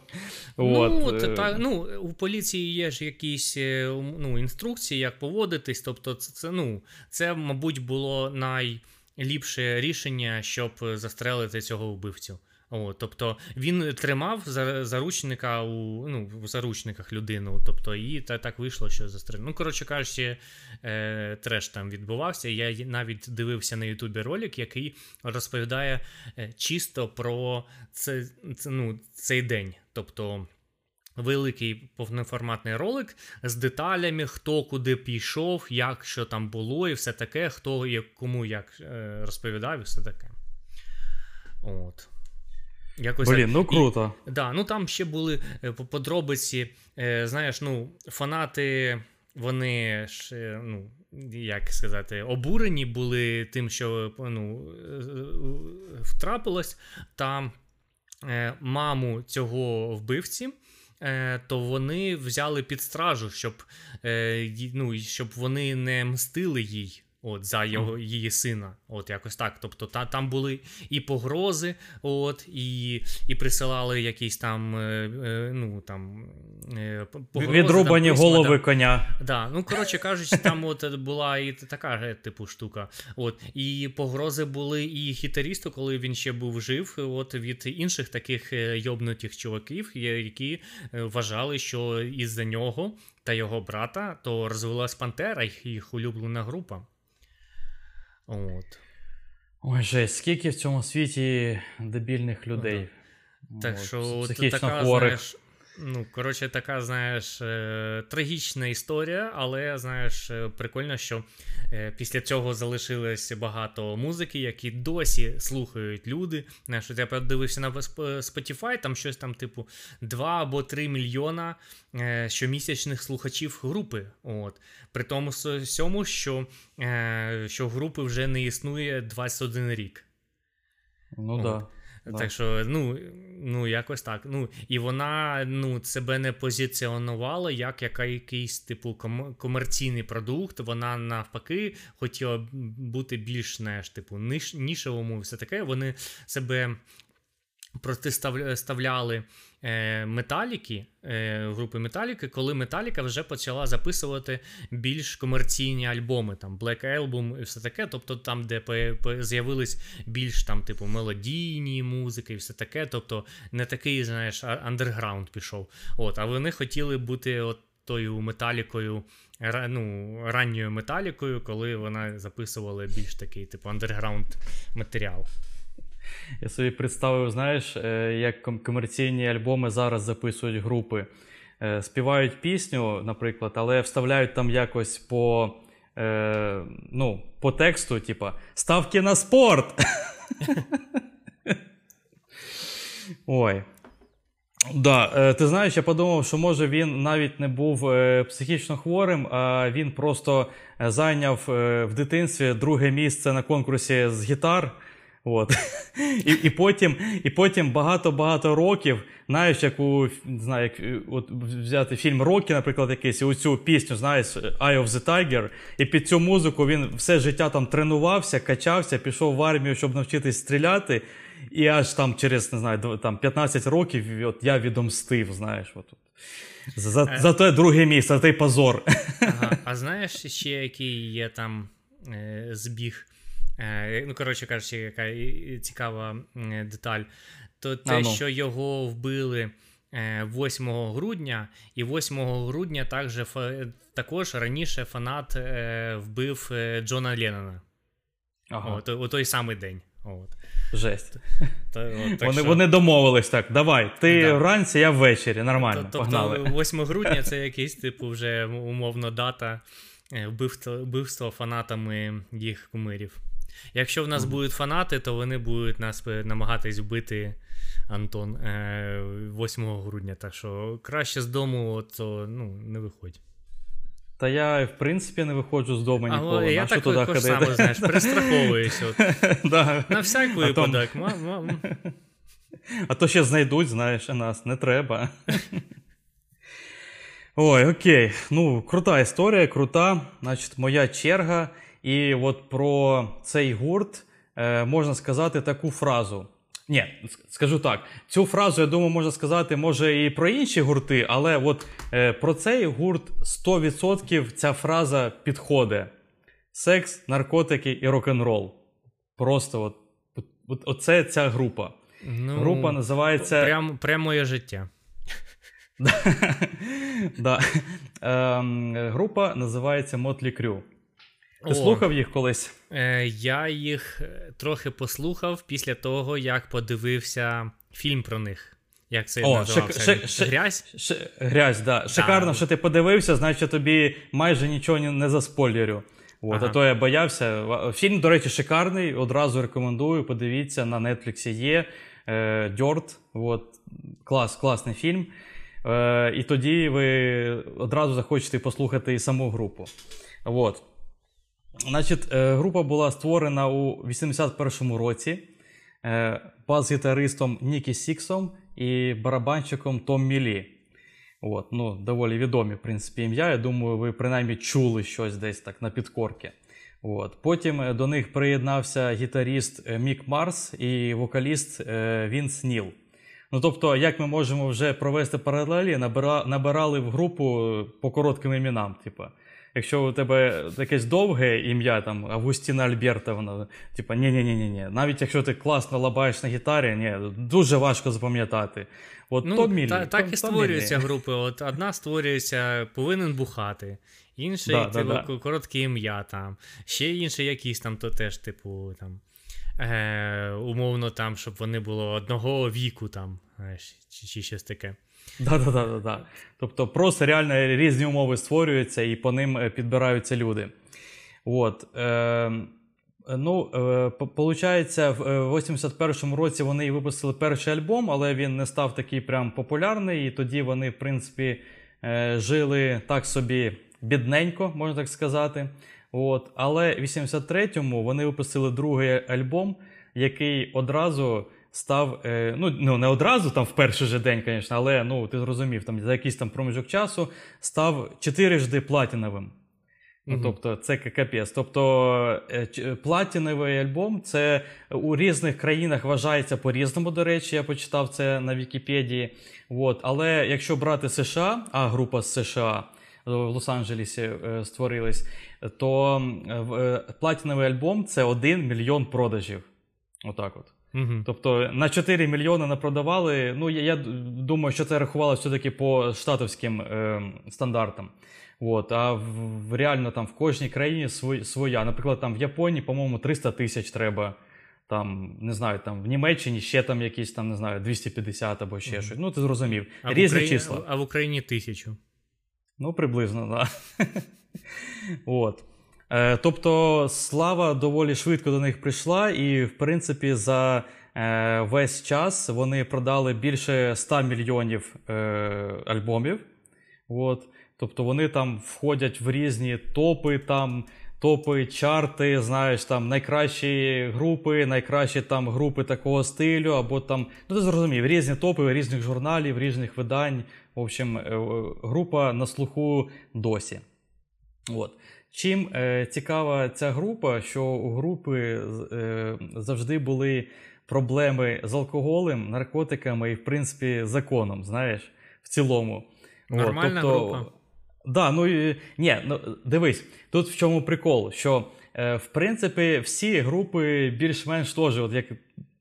S2: От. Ну, та, ну, У поліції є ж якісь е, ну, інструкції, як поводитись. Тобто, це, це, ну, це, мабуть, було найліпше рішення, щоб застрелити цього вбивцю. О, тобто він тримав заручника у ну, в заручниках людину. Тобто, і та, так вийшло, що застрелив. Ну, коротше кажучи, е, треш там відбувався. Я навіть дивився на Ютубі ролик, який розповідає е, чисто про це, це, ну, цей день. Тобто. Великий повноформатний ролик з деталями, хто куди пішов, як що там було, і все таке, хто кому як е, розповідав, і все таке. От.
S1: Якось Блін, ну круто.
S2: І, да, ну Там ще були е, подробиці. Е, знаєш, ну, фанати, вони ж, е, ну, як сказати, обурені були тим, що ну, втрапилось. Та маму цього вбивці. То вони взяли під стражу, щоб ну, щоб вони не мстили їй от, за його, її сина. От якось так. Тобто та, там були і погрози, от, і і присилали якісь там е, е, ну, там,
S1: е, погрози. Відрубані там, голови да. коня.
S2: Да. Ну, коротше кажучи, там от була і така типу штука. От, І погрози були і гітарісту, коли він ще був жив, от, від інших таких йобнутих чуваків, які вважали, що із-за нього та його брата то розвилась Пантера, їх улюблена група. От.
S1: Ой, жесть, скільки в цьому світі дебільних людей.
S2: Так От, що така, знаєш, Ну, коротше, така, знаєш, е, трагічна історія, але знаєш, е, прикольно, що е, після цього залишилось багато музики, які досі слухають люди. Знаєш, Я подивився на Spotify, там щось там, типу, 2 або 3 мільйона щомісячних слухачів групи. От. При тому всьому, що, що групи вже не існує 21 рік.
S1: Ну так. Да.
S2: Так що, ну, ну, якось так. Ну, І вона ну, себе не позиціонувала як якийсь типу ком- комерційний продукт. Вона навпаки хотіла бути більш знаєш, типу, ниш- нішевому, все таке. Вони себе протиставляли металіки, е, групи Металіки, коли Металіка вже почала записувати більш комерційні альбоми, там Black Album і все таке. Тобто там, де з'явились більш там, типу, мелодійні музики і все таке. Тобто не такий, знаєш, андерграунд пішов. От, А вони хотіли бути от тою металікою. Ну, ранньою металікою, коли вона записувала більш такий, типу, андерграунд матеріал.
S1: Я собі представив, знаєш, е, як комерційні альбоми зараз записують групи. Е, співають пісню, наприклад, але вставляють там якось по е, ну, по тексту, типа ставки на спорт. (laughs) Ой. Да, е, Ти знаєш, я подумав, що може він навіть не був психічно хворим, а він просто зайняв в дитинстві друге місце на конкурсі з гітар. От. І і, потім і потім багато-багато років, знаєш, як у не знаю, як от взяти фільм Рокі, наприклад, якийсь, і оцю пісню, знаєш, Eye of the Tiger, і під цю музику він все життя там тренувався, качався, пішов в армію, щоб навчитись стріляти. І аж там через не знаю, там 15 років от я відомстив, знаєш. От, За е... за те друге місце, за той позор.
S2: Ага. (laughs) А знаєш ще який є там е, збіг? Е, ну, коротше кажучи, яка цікава деталь, то те, а, ну. що його вбили 8 е, грудня, і 8 грудня також, також раніше фанат е, вбив Джона Леннона. Ага. От, у той самий день. От.
S1: Жесть. Та, от, так вони що... вони домовились так. Давай, ти да. вранці, я ввечері. Нормально. Тобто погнали. (laughs)
S2: 8 грудня це якийсь типу вже умовно дата вбивства, вбивства фанатами їх кумирів. Якщо в нас mm-hmm. будуть фанати, то вони будуть нас намагатись вбити Антон 8 е, грудня. Так що краще з дому то, ну, не виходь.
S1: Та я, в принципі, не виходжу з дому ніколи.
S2: Але я так також саме, знаєш, перестраховуюся. (laughs) На всяк випадок. (laughs)
S1: А то ще знайдуть, знаєш, нас не треба. (laughs) Ой, окей. Ну, крута історія, крута. Значить, моя черга. І от про цей гурт е, можна сказати таку фразу. Ні, скажу так. Цю фразу, я думаю, можна сказати, може і про інші гурти, але от е, про цей гурт 100% ця фраза підходить: секс, наркотики і рок-н-рол. Просто от, от, оце ця група.
S2: Ну, Група називається. Прям, прям моє життя. (laughs)
S1: да. Ем, група називається Motley Crue. Ти О, слухав їх колись?
S2: Е, Я їх е, трохи послухав після того, як подивився фільм про них. Як це О, називався? Шик, шик, грязь?
S1: Шик, грязь, да. Шикарно, да. що ти подивився, значить тобі майже нічого не заспойлерю. От, ага. А то я боявся. Фільм, до речі, шикарний. Одразу рекомендую. Подивіться, на Нетфліксі є. Е, Дьорт. От, клас, класний фільм. Е, І тоді ви одразу захочете послухати і саму групу. От. Значить, е, Група була створена у 81-му році е, бас-гітаристом Нікі Сіксом і барабанщиком Том Мілі. От, ну, Доволі відомі в принципі, ім'я. Я думаю, ви принаймні чули щось десь так на підкорки. От. Потім е, до них приєднався гітаріст Мік Марс і вокаліст Вінс Ніл. Ну, тобто, як ми можемо вже провести паралелі, набирали в групу по коротким іменам. Типу. Якщо у тебе якесь довге ім'я, там Августіна Альбертовна, типа ні ні ні ні Навіть якщо ти класно лабаєш на гітарі, ні, дуже важко запам'ятати.
S2: От ну, Мілі, та, Так і створюються групи. От Одна створюється, повинен бухати, інший да, типу, да, да. коротке ім'я там, ще інші якісь там, то теж, типу, там. Е, Умовно, там, щоб вони були одного віку, там, чи, чи щось таке.
S1: Да-да-да. да Тобто просто реально різні умови створюються і по ним е, підбираються люди. От. Е, Ну, е, Получається, в 81-му році вони випустили перший альбом, але він не став такий прям популярний. І тоді вони, в принципі, е, жили так собі бідненько, можна так сказати. От. Але в 83-му вони випустили другий альбом, який одразу став, е, ну ну не одразу там в перший же день, звісно, але ну ти зрозумів, там за якийсь там проміжок часу став чотирижди платіновим. Ну, Тобто це капець. Тобто е, платіновий альбом це у різних країнах вважається по-різному, до речі, я почитав це на Вікіпедії. От. Але якщо брати США, а група з США в Лос-Анджелесі е, створилась, то е, платіновий альбом це 1 мільйон продажів. Отак от.
S2: Угу.
S1: Тобто на 4 мільйони напродавали. Ну, я я думаю, що це рахувалося все-таки по штатовським е, стандартам. От, А в, в, реально там в кожній країні свой, своя. Наприклад, там в Японії, по-моєму, 300 тисяч треба. Там, не знаю, там в Німеччині ще там якісь там, не знаю, 250 або ще
S2: Мгм.
S1: щось. Ну, ти зрозумів.
S2: А в
S1: Різні
S2: Україні,
S1: числа.
S2: А в Україні тисячу.
S1: Ну, приблизно, так. Да. (laughs) От. Е, тобто, слава доволі швидко до них прийшла, і, в принципі, за е, весь час вони продали більше 100 мільйонів е, альбомів. От. Тобто вони там входять в різні топи, там, топи, чарти, знаєш, там найкращі групи, найкращі там групи такого стилю, або там, ну ти зрозумів, різні топи різних журналів, різних видань. В общем, група на слуху досі. От. Чим е, цікава ця група, що у групи е, завжди були проблеми з алкоголем, наркотиками і, в принципі, законом, знаєш, в цілому.
S2: Нормальна
S1: От,
S2: група.
S1: Да, ну і- ні, ну дивись, тут в чому прикол, що е, в принципі всі групи більш-менш теж, от як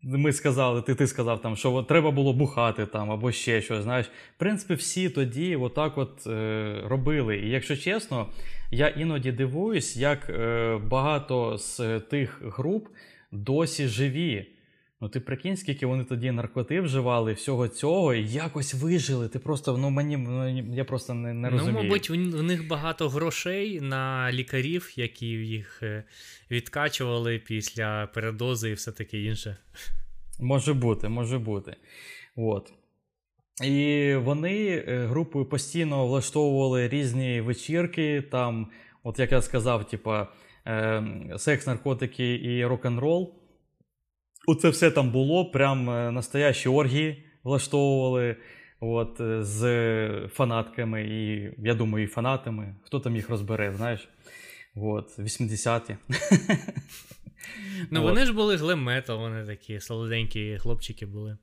S1: ми сказали, ти, ти сказав там, що от, треба було бухати там або ще щось. Знаєш, в принципі, всі тоді отак от е, робили. І якщо чесно, я іноді дивуюсь, як е, багато з тих груп досі живі. Ну, ти прикинь, скільки вони тоді наркоти вживали, всього цього, і якось вижили. Ти просто, ну мені, ну, я просто не, не розумію.
S2: Ну, мабуть, в них багато грошей на лікарів, які їх е, відкачували після передози і все таке інше.
S1: Може бути, може бути. От. І вони е, групою постійно влаштовували різні вечірки, там, от як я сказав, типа е, секс, наркотики і рок-н-рол. Оце все там було, прям е, настоящі оргії влаштовували от, з фанатками, і я думаю, і фанатами. Хто там їх розбере, знаєш? От, 80-ті.
S2: Ну, (laughs) вони ж були глем-метал, вони такі солоденькі хлопчики були.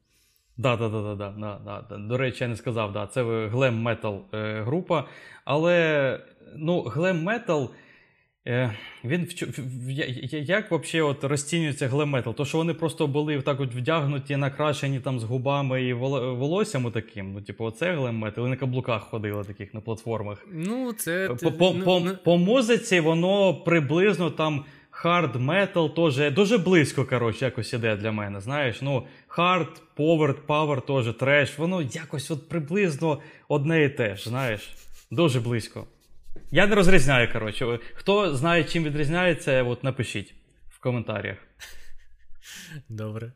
S1: Да, да, да, да, да, да, да. До речі, я не сказав, да, це глем метал е, група. Але ну, глем метал. Е, він в, як взагалі от розцінюється глем метал? То, що вони просто були так от вдягнуті, накрашені там з губами і воло- волоссям таким. Ну, типу, оце глем метал, і на каблуках ходили таких на платформах.
S2: Ну, це.
S1: По, по,
S2: ну,
S1: по,
S2: ну,
S1: по музиці воно приблизно там хард метал теж дуже близько, коротше, якось іде для мене. Знаєш, ну хард, поверт, павер теж треш, воно якось от приблизно одне і те ж, знаєш, дуже близько. Я не розрізняю, коротше. Хто знає, чим відрізняється, от напишіть в коментарях. (laughs)
S2: Добре.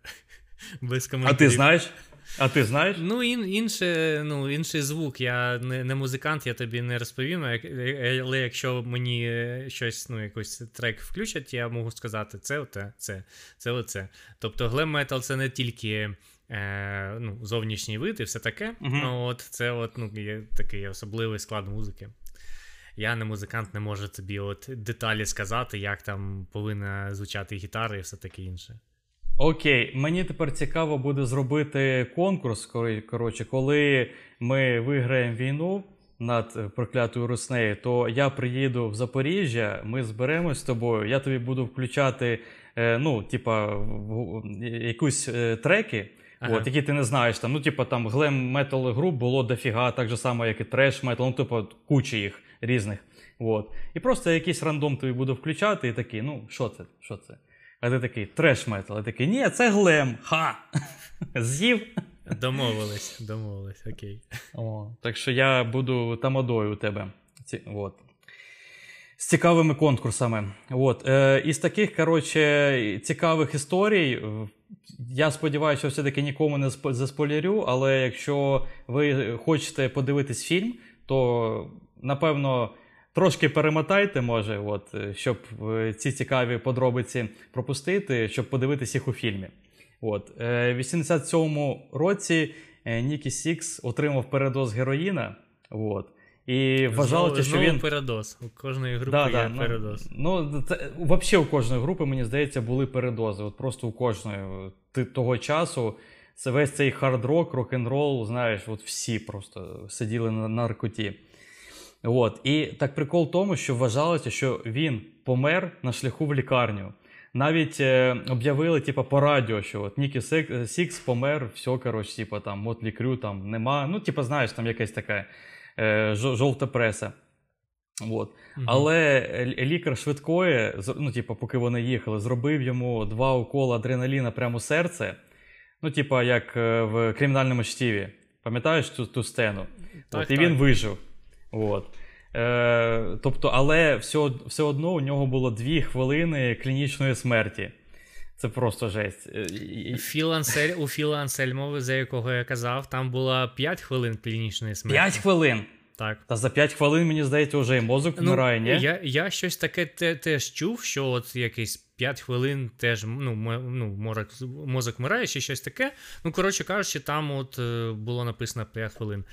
S2: Без
S1: А ти знаєш? А ти знаєш?
S2: Ну, ін, інше, ну, інший звук. Я не, не музикант, я тобі не розповім. Але якщо мені щось, ну, якийсь трек включать, я можу сказати, це оте, це, це оце. Тобто глем метал це не тільки е, ну, зовнішній вид і все таке.
S1: Мгм.
S2: Ну, от, це от, ну, є такий особливий склад музики. Я не музикант, не можу тобі от деталі сказати, як там повинна звучати гітара і все таке інше.
S1: Окей, мені тепер цікаво буде зробити конкурс. кор- Коротше, коли ми виграємо війну над проклятою Руснею, то я приїду в Запоріжжя, ми зберемось з тобою. Я тобі буду включати, е, ну, типа, якусь е, треки.
S2: Ага.
S1: От, які ти не знаєш, там, ну, типу, там глем метал груп було дофіга, так же само, як і треш метал, ну, типу, куча їх різних. От. І просто якийсь рандом тобі буду включати, і такий, ну, що це? Що це? А ти такий треш метал. Я такий, ні, це глем. Ха! (laughs) З'їв.
S2: Домовились, домовились, окей.
S1: О, так що я буду тамадою у тебе. Ці, от. З цікавими конкурсами. От. Е, із таких, коротше, цікавих історій. е, Я сподіваюся, що все-таки нікому не спо- заспойлерю, але якщо ви хочете подивитись фільм, то напевно трошки перемотайте, може, от, е, щоб е, ці цікаві подробиці пропустити, щоб подивитись їх у фільмі. От. Е, В 87-му році Нікі Сікс отримав передоз героїна. От. І вважалося, що
S2: знову
S1: він.
S2: передоз. У кожної групи
S1: Да,
S2: є
S1: да, ну,
S2: передоз.
S1: Ну, це, взагалі у кожної групи, мені здається, були передози. От просто у кожної того часу. Це весь цей хард-рок, рок-н-рол, знаєш, от всі просто сиділи на наркоті. От. І так прикол в тому, що вважалося, що він помер на шляху в лікарню. Навіть е, об'явили, типу, по радіо, що от Нікі Сікс помер, все, коротше, типу, там, Мотлі Крю там нема. Ну, типу, знаєш, там якась така е, жовта преса. От.
S2: Мгм.
S1: Але лікар швидкої, ну, типу, поки вони їхали, зробив йому два укола адреналіна прямо в серце. Ну, типа, як е, в кримінальному чтіві. Пам'ятаєш ту, ту сцену?
S2: Так,
S1: От, і
S2: так.
S1: він вижив. От. Е, тобто, але все, все одно у нього було дві хвилини клінічної смерті. Це просто жесть. Е,
S2: Філ Ансель, у Філа Ансельмова, за якого я казав, там було 5 хвилин клінічної смерті.
S1: П'ять хвилин.
S2: Так.
S1: Та за 5 хвилин, мені здається, вже і мозок вмирає, ні?
S2: Ну, Я, я щось таке те, теж чув, що от якісь 5 хвилин теж ну, ну, морок, мозок мирає чи щось таке. Ну, коротше кажучи, там от е, було написано 5 хвилин.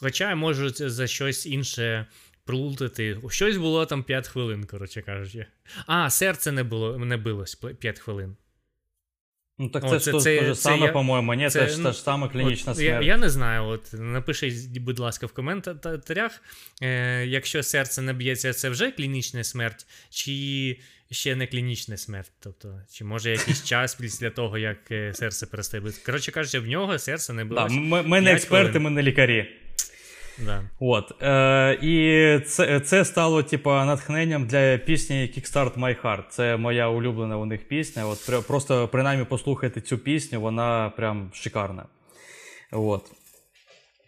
S2: Хоча я можу за щось інше плутати. Щось було там 5 хвилин, коротше кажучи. А, серце не було не билось 5 хвилин.
S1: Ну так
S2: О,
S1: це,
S2: це-
S1: ж
S2: це-
S1: те ж
S2: це
S1: саме,
S2: я-
S1: по-моєму, ні, це,
S2: це,
S1: ж та ж сама клінічна
S2: От,
S1: смерть.
S2: я, я не знаю. От напишіть, будь ласка, в коментарях, е, якщо серце не б'ється, це вже клінічна смерть, чи ще не клінічна смерть. Тобто, чи може якийсь час після того, як е, серце перестає бити. Коротше кажучи, в нього серце не
S1: Да, ми, ми не експерти,
S2: хвилин.
S1: ми не лікарі.
S2: Да.
S1: От. Е, і це, це стало типа, натхненням для пісні Kickstart My Heart. Це моя улюблена у них пісня. От, просто принаймні послухайте цю пісню, вона прям шикарна. От.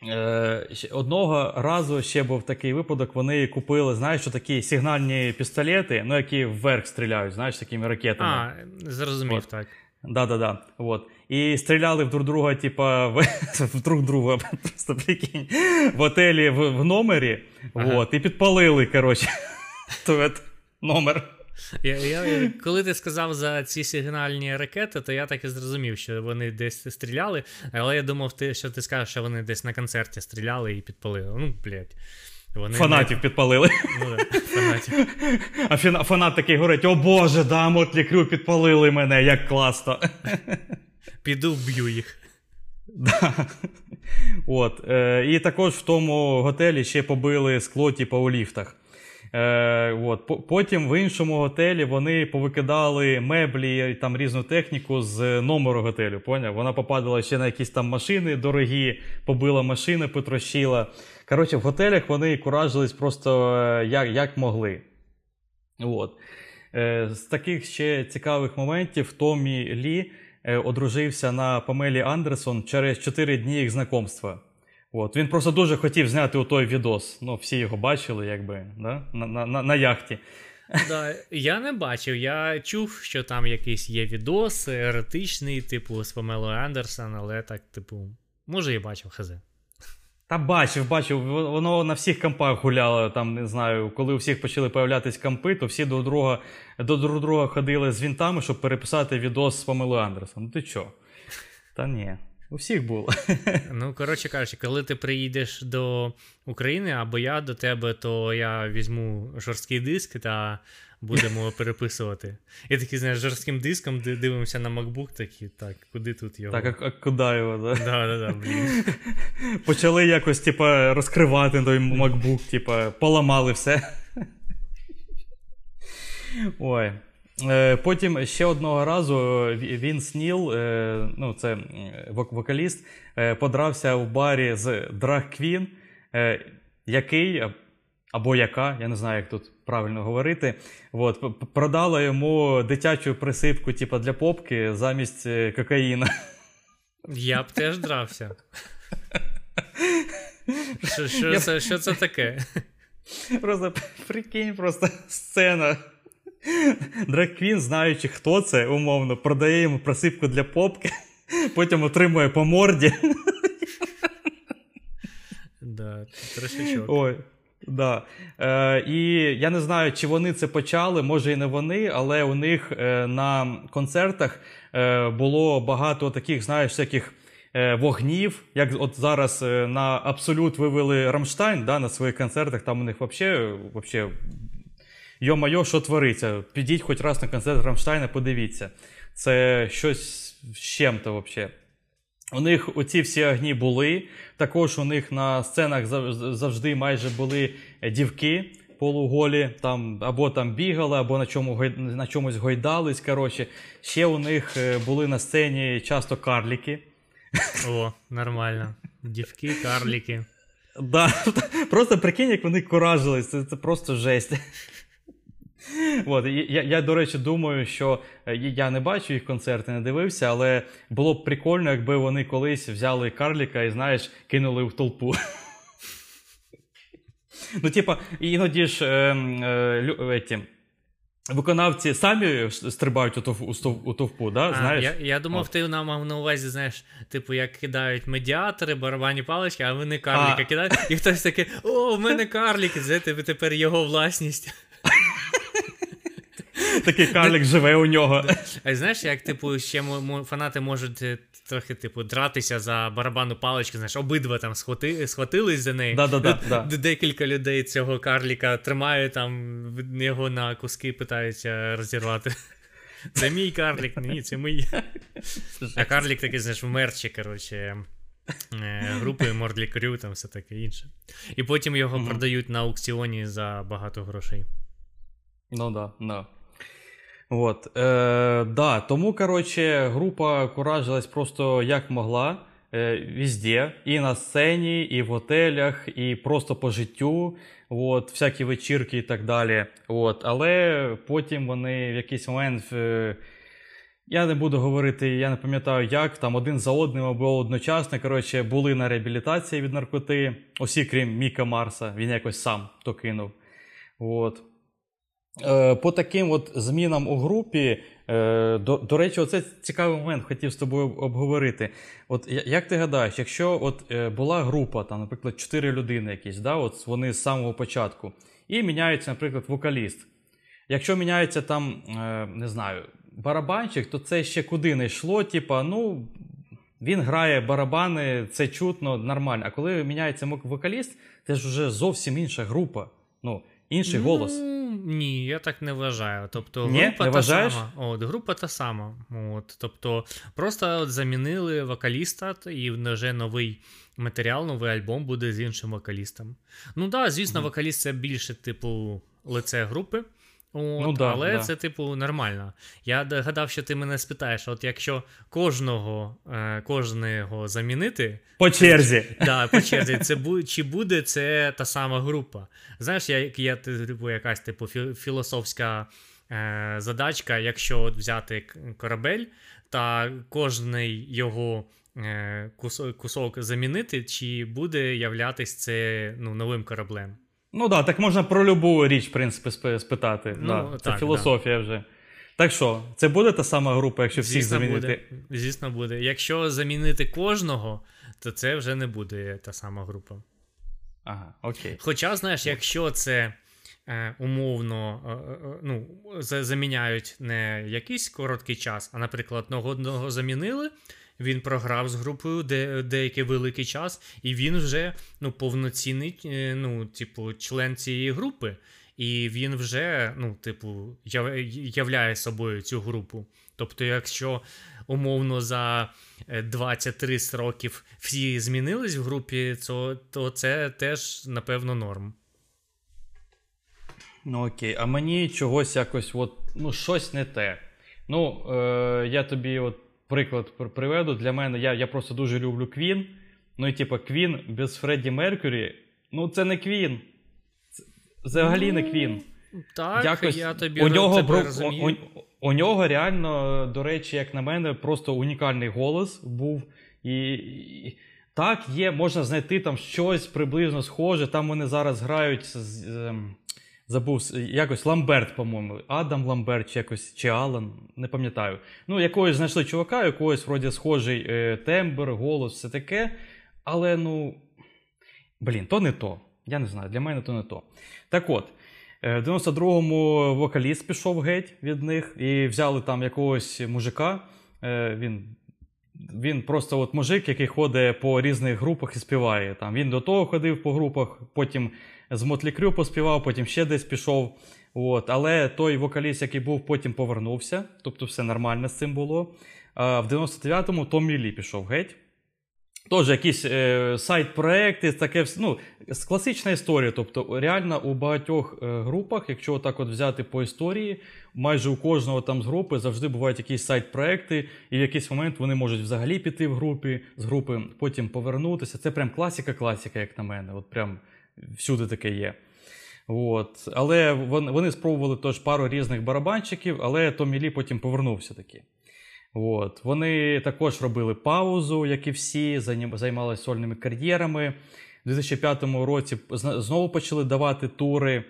S1: Е, одного разу ще був такий випадок, вони купили, знаєш, що такі сигнальні пістолети, ну, які вверх стріляють, знаєш, такими ракетами.
S2: А, зрозумів,
S1: От.
S2: так.
S1: Да-да-да. Вот. І стріляли в друг друга, типа, в, (laughs) в друг друга, просто прикинь, в отелі в, в номері.
S2: Ага.
S1: Вот, і підпалили, коротше, (laughs) номер.
S2: Я, я, коли ти сказав за ці сигнальні ракети, то я так і зрозумів, що вони десь стріляли, але я думав, ти, що ти скажеш, що вони десь на концерті стріляли і підпалили. Ну, блядь. Вони
S1: Фанатів підпалили.
S2: Ну, да, фанатів. (laughs)
S1: А фіна- фанат такий говорить: о Боже, да, Мотлі Крю підпалили мене, як класно.
S2: Піду вб'ю їх.
S1: От. Е, і також в тому готелі ще побили скло, типу, у ліфтах. Е, от. Потім в іншому готелі вони повикидали меблі там різну техніку з номеру готелю. Поняв? Вона попадала ще на якісь там машини дорогі, побила машини, потрощила. Коротше, в готелях вони куражились просто е, як, як могли. От. Е, з таких ще цікавих моментів Томі Лі одружився на Памелі Андерсон через 4 дні їх знайомства. От. Він просто дуже хотів зняти у той відос. Ну, всі його бачили, якби, да? на, на, на, на яхті.
S2: Да, я не бачив, я чув, що там якийсь є відос еротичний, типу, з Памелою Андерсон, але так, типу, може і бачив, хз.
S1: Та бачив, бачив, воно на всіх компах гуляло. Там не знаю, коли у всіх почали появлятись компи, то всі до друга, до друг друга ходили з вінтами, щоб переписати відос з Памелою Андерсон. Ну ти чо? Та ні, у всіх було. (laughs)
S2: Ну, коротше кажучи, коли ти приїдеш до України або я до тебе, то я візьму жорсткий диск та будемо переписувати. І такий, знаєш, жорстким диском дивимося на MacBook, такі, так, куди тут його?
S1: Так, а, а куди його? Да?
S2: Да, да, да, блін. (laughs)
S1: Почали якось, типа, розкривати той MacBook, типа, поламали все. (laughs) Ой. Е, Потім ще одного разу Ві- Вінс Ніл, е, ну це вокаліст, е, подрався в барі з Драг Квін, е, який або яка, я не знаю, як тут правильно говорити. От, продала йому дитячу присипку, типа для попки замість е, кокаїна.
S2: Я б теж дрався. Що, що,
S1: Я-
S2: це, що це таке?
S1: Просто прикинь, просто сцена. Драквін, знаючи, хто це, умовно, продає йому присипку для попки, потім отримує по морді.
S2: Да, трошечок.
S1: Ой. Да. Е, і я не знаю, чи вони це почали, може і не вони, але у них е, на концертах е, було багато таких, знаєш, всяких е, вогнів. Як от зараз е, на Абсолют вивели Рамштайн да, на своїх концертах, там у них взагалі, вообще, йо-майо, що твориться? Підіть хоч раз на концерт Рамштайна, подивіться. Це щось з чим-то взагалі. У них оці всі огні були. Також у них на сценах завжди майже були дівки полуголі, там або там бігали, або на, чому, на чомусь гойдались. Коротше. Ще у них е, були на сцені часто карліки.
S2: О, нормально. Дівки, карліки.
S1: Да, (laughs) Просто прикинь, як вони куражились, це, це просто жесть. (laughs) От, я, я, до речі, думаю, що е, я не бачу їх концерти, не дивився, але було б прикольно, якби вони колись взяли карліка і, знаєш, кинули в толпу. (laughs) Ну, типа, іноді ж е, е, е, виконавці самі стрибають у товпу, у товпу да?
S2: А,
S1: знаєш?
S2: Я я думав, ти нам мав на увазі, знаєш, типу, як кидають медіатори, барабанні палички, а вони карліка а. кидають, і хтось такий, о, в мене карлік, це тепер його власність.
S1: Такий карлик живе у нього.
S2: А знаєш, як типу, ще фанати можуть е, трохи типу дратися за барабанну паличку, знаєш, обидва там схвати, схватились за неї. Декілька людей цього карліка тримають там, його на куски питаються розірвати. (laughs) Це мій карлік, ні, це мій. А карлік такий, знаєш, в мерчі, коротше. Е, групи Мордлі Крю, там все таке інше. І потім його mm-hmm. продають на аукціоні за багато грошей.
S1: Ну да, да. От, е, да, Тому, коротше, група куражилась просто як могла. Е, везде, і на сцені, і в готелях, і просто по життю, от, всякі вечірки і так далі. От, Але потім вони в якийсь момент. Е, я не буду говорити, я не пам'ятаю як, там один за одним або одночасно коротше, були на реабілітації від наркоти, усі крім Міка Марса, він якось сам то кинув. От. Е, по таким от змінам у групі, е, до до речі, оце цікавий момент хотів з тобою обговорити. От Як ти гадаєш, якщо от е, була група, там, наприклад, 4 людини якісь, да, от вони з самого початку, і міняється, наприклад, вокаліст. Якщо міняється там, не знаю, барабанчик, то це ще куди не йшло. Типа, ну, він грає барабани, це чутно, нормально. А коли міняється вокаліст, це ж вже зовсім інша група. Ну, інший ну, голос.
S2: Ні, я так не вважаю. Тобто, Ні, група не та вважаєш? сама. От, група та сама. От, Тобто, просто от замінили вокаліста, і вже новий матеріал, новий альбом буде з іншим вокалістом. Ну так, да, звісно, mm. вокаліст це більше, типу, лице групи. От, ну, да, Але да. це, типу, нормально. Я гадав, що ти мене спитаєш: от якщо кожного е, кожного замінити.
S1: По черзі.
S2: Це, (laughs) да, по черзі, це бу, чи буде це та сама група? Знаєш, я, я типу, якась типу, філософська е, задачка, якщо от взяти корабель та кожний його. Е, кусок замінити, чи буде являтись це ну, новим кораблем?
S1: Ну так, да, так можна про любу річ, в принципі, спитати. Ну, да, Це так, філософія да. вже. Так що, це буде та сама група, якщо всіх Звісно, замінити?
S2: Буде. Звісно, буде. Якщо замінити кожного, то це вже не буде та сама група.
S1: Ага, окей.
S2: Хоча, знаєш, якщо це е, умовно е, е, ну, заміняють не якийсь короткий час, а, наприклад, одного замінили, він програв з групою де, деякий великий час, і він вже ну, повноцінний е, ну, типу, член цієї групи. І він вже, ну, типу, являє собою цю групу. Тобто, якщо умовно за 20-30 років всі змінились в групі, то, то це теж, напевно, норм.
S1: Ну окей, а мені чогось якось, от, ну, щось не те. Ну, е, я тобі от приклад приведу. Для мене я я просто дуже люблю Квін. Ну і типу, Квін без Фредді Меркюрі, ну це не Квін. Це взагалі не Квін.
S2: Так, Якось я тобі у нього тебе бро, розумію.
S1: У, у, у нього реально, до речі, як на мене, просто унікальний голос був. І, і так, є, можна знайти там щось приблизно схоже. Там вони зараз грають з. з ем, Забув якось Ламберт, по-моєму, Адам Ламберт, чи якось чи Алан, не пам'ятаю. Ну, якогось знайшли чувака, якогось вроді схожий е, тембр, голос, все таке. Але ну. Блін, то не то. Я не знаю, для мене то не то. Так от, е, в 92-му вокаліст пішов геть від них і взяли там якогось мужика. Е, він він просто от мужик, який ходить по різних групах і співає. Там Він до того ходив по групах, потім з Мотлі Крю поспівав, потім ще десь пішов. От. Але той вокаліст, який був, потім повернувся, тобто все нормально з цим було. А В 99-му Томмі Лі пішов геть. Теж якісь е, сайт-проекти, таке ну, класична історія. Тобто, реально у багатьох е, групах, якщо так от взяти по історії, майже у кожного там з групи завжди бувають якісь сайт-проекти, і в якийсь момент вони можуть взагалі піти в групі з групи, потім повернутися. Це прям класіка-класіка, як на мене. От прям всюди таке є. От. Але вони, спробували теж пару різних барабанщиків, але Томі Лі потім повернувся таки. От. Вони також робили паузу, як і всі, займалися сольними кар'єрами. У 2005 році знову почали давати тури.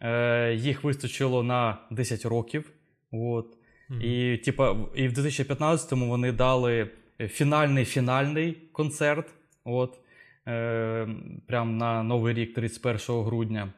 S1: Е, Їх вистачило на 10 років. От. Mm-hmm. І типа, і в 2015-му вони дали фінальний фінальний концерт. От. Е, Прямо на Новий рік, 31 грудня.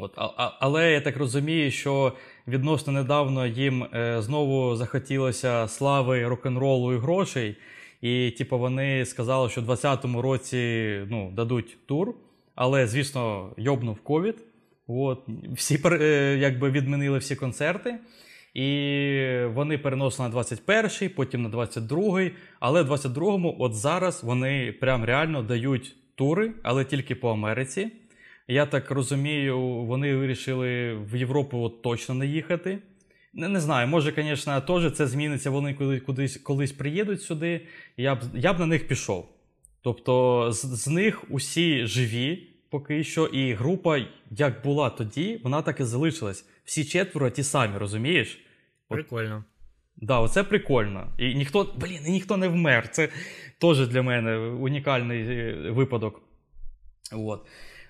S1: От. А, Але я так розумію, що відносно недавно їм е, знову захотілося слави рок-н-ролу і грошей. І, типу, вони сказали, що в 2020 році ну, дадуть тур, але, звісно, йобнув ковід. От. Всі е, якби відмінили всі концерти. І вони переносили на 21-й, потім на 22-й. Але в 22-му, от зараз, вони прям реально дають тури, але тільки по Америці. Я так розумію, вони вирішили в Європу от точно не їхати. Не, не знаю, може, звісно, теж це зміниться, вони кудись колись приїдуть сюди. Я б я б на них пішов. Тобто, з, з них усі живі поки що, і група, як була тоді, вона так і залишилась. Всі четверо ті самі, розумієш?
S2: Прикольно. Так,
S1: да, оце прикольно. І ніхто, блін, і ніхто не вмер. Це теж для мене унікальний е, випадок. От.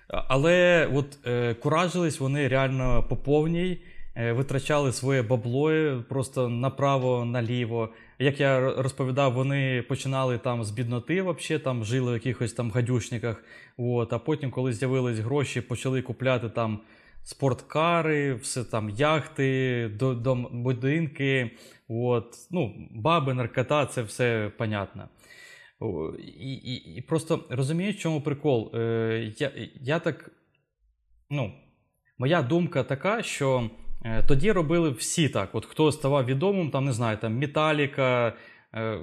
S1: Але от е, куражились вони реально по повній, витрачали своє бабло просто направо-наліво. Як я розповідав, вони починали там з бідноти, вообще, там жили в якихось там гадюшниках. От, А потім, коли з'явились гроші, почали купляти там спорткари, все там яхти, до, будинки. От, ну, Баби, наркота, це все понятно. І і, і просто розумієш, в чому прикол? Е, Я я так. ну, Моя думка така, що е, тоді робили всі так. От Хто ставав відомим, там, не знаю, там Металіка, е,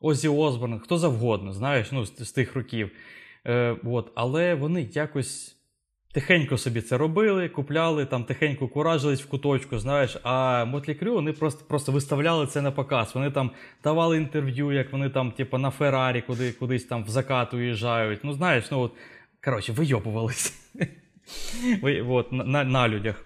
S1: Озі Осборн, хто завгодно, знаєш, ну, з, з тих років. Е, от, Але вони якось. Тихенько собі це робили, купляли, там тихенько куражились в куточку, знаєш, а Мотлі Крю вони просто просто виставляли це на показ. Вони там давали інтерв'ю, як вони там, типу, на Феррарі куди, кудись там в закат уїжджають. Ну, знаєш, ну от, коротше, вийобувалися. (laughs) от, на, на людях.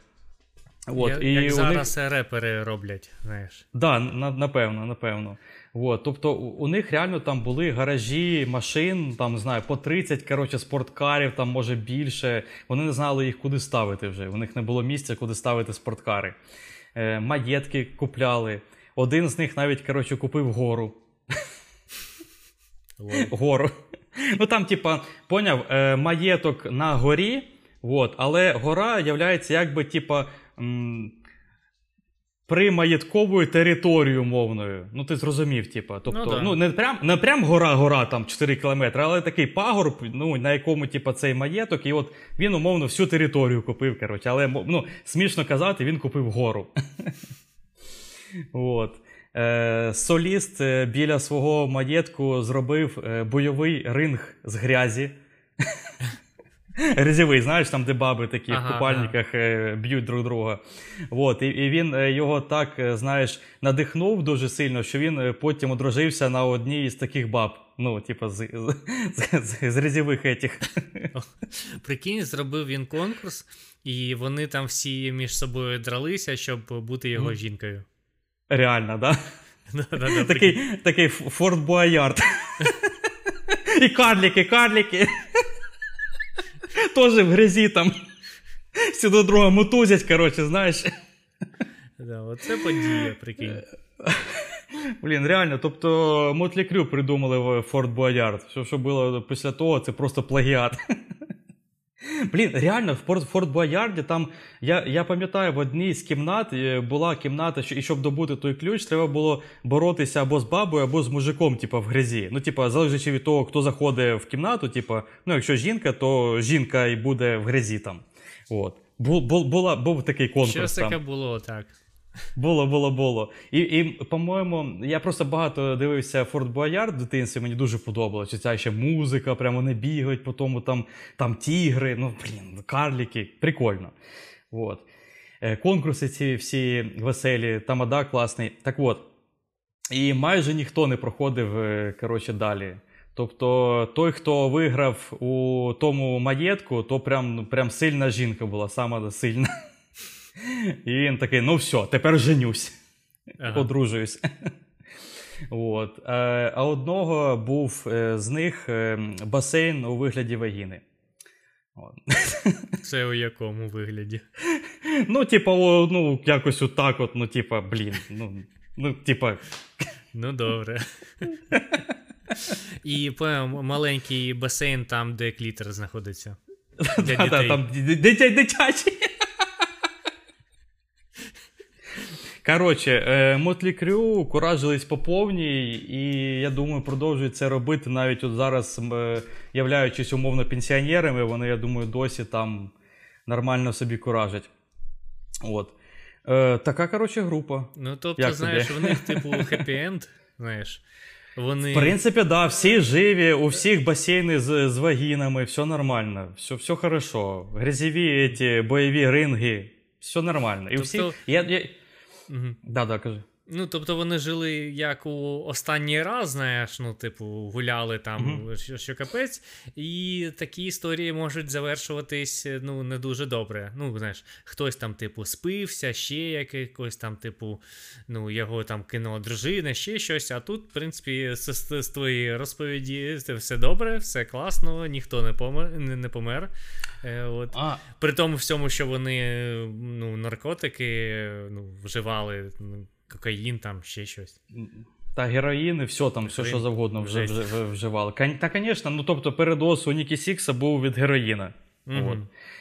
S2: От, як, і як зараз них... репери роблять, знаєш.
S1: Так, да, на, напевно, напевно. От, тобто у них реально там були гаражі машин, там не знаю, по 30 коротше, спорткарів, там може більше. Вони не знали їх куди ставити вже. У них не було місця, куди ставити спорткари. Е, Маєтки купляли. Один з них навіть коротше, купив гору. (laughs) Гору. Ну там, типа, поняв, е, маєток на горі, от, але гора являється якби, типа. Примаєтковою територією мовною. Ну, ти зрозумів, типа. Тобто, ну, да. ну не прям не прям гора-гора, там 4 кілометри, але такий пагорб, ну, на якому, типа, цей маєток, і от він, умовно, всю територію купив. коротше. Але ну, смішно казати, він купив гору. (laughs) От. Е, Соліст е, біля свого маєтку зробив е, бойовий ринг з грязі. (laughs) (laughs) Резєвий, знаєш, там, де баби такі ага, в купальниках ага. б'ють друг друга. От, І і він е, його так, е, знаєш, надихнув дуже сильно, що він е, потім одружився на одній із таких баб. Ну, типу, з з, з, з резєвих етіх.
S2: Прикинь, зробив він конкурс, і вони там всі між собою дралися, щоб бути його жінкою.
S1: Реально, да? Такий такий Форт Буаярд. (laughs) І карліки, карліки. (laughs) Тоже в грязі там. (laughs) Всі до друга мутузять, коротше, знаєш.
S2: Да, Оце подія, прикинь. (laughs)
S1: Блін, реально, тобто Мотлі Крю придумали в Форт Боярд. Все, що було після того, це просто плагіат. Блін, реально, в Форт Боярді там, я я пам'ятаю, в одній з кімнат е, була кімната, що і щоб добути той ключ, треба було боротися або з бабою, або з мужиком, типа, в грязі. Ну, типа, залежачи від того, хто заходить в кімнату, типа, ну, якщо жінка, то жінка і буде в грязі там. От. Бу, бу, була, Був такий конкурс. Щось
S2: таке було, так.
S1: Було, було, було. І, і, по-моєму, я просто багато дивився Форт Боярд в дитинстві, мені дуже подобалося. Ця ще музика, прямо вони бігають, по тому там, там тігри, ну, блін, карліки. Прикольно. От. Е, Конкурси ці всі веселі, тамада класний. Так от. І майже ніхто не проходив е, коротше, далі. Тобто той, хто виграв у тому маєтку, то прям, прям сильна жінка була, сама сильна. І він такий: ну все, тепер женюсь,
S2: Ага.
S1: одружуюсь. От. Е, А одного був е, з них е, басейн у вигляді вагіни.
S2: Це у якому вигляді?
S1: Ну, типа, ну, якось отак, от, ну, типа, блін. Ну, ну типа,
S2: Ну, добре. І маленький басейн там, де клітер знаходиться. Для дітей.
S1: там ди- Коротше, е, Мотлі Крю куражились по повній, і я думаю, продовжують це робити навіть от зараз, е, являючись умовно пенсіонерами, вони, я думаю, досі там нормально собі куражать. От. Е, така, коротше, група.
S2: Ну, тобто,
S1: Як
S2: знаєш,
S1: тобі?
S2: в них, типу, хеппі-енд, знаєш. Вони...
S1: В принципі, да, всі живі, у всіх басейни з, з вагінами, все нормально, все, все хорошо. Грязєві ці бойові ринги, все нормально. І
S2: Тобто-
S1: всі. Я, я...
S2: Мгм.
S1: Да, да, кажи.
S2: Ну, тобто вони жили як у останній раз, знаєш, ну, типу, гуляли там,
S1: Мгм.
S2: що, що капець, і такі історії можуть завершуватись ну, не дуже добре. Ну, знаєш, хтось там, типу, спився, ще якось там, типу, ну, його там кинула дружина, ще щось. А тут, в принципі, з, з, з твоєї розповіді все добре, все класно, ніхто не помер. Не, не помер. Е, от.
S1: А,
S2: При тому всьому, що вони ну, наркотики ну, вживали, ну, кокаїн, там ще щось.
S1: та героїни, все там, все, що завгодно вже, вживали. Та, звісно, ну тобто передос у Нікі Сікса був від героїна.
S2: Мгм.
S1: От.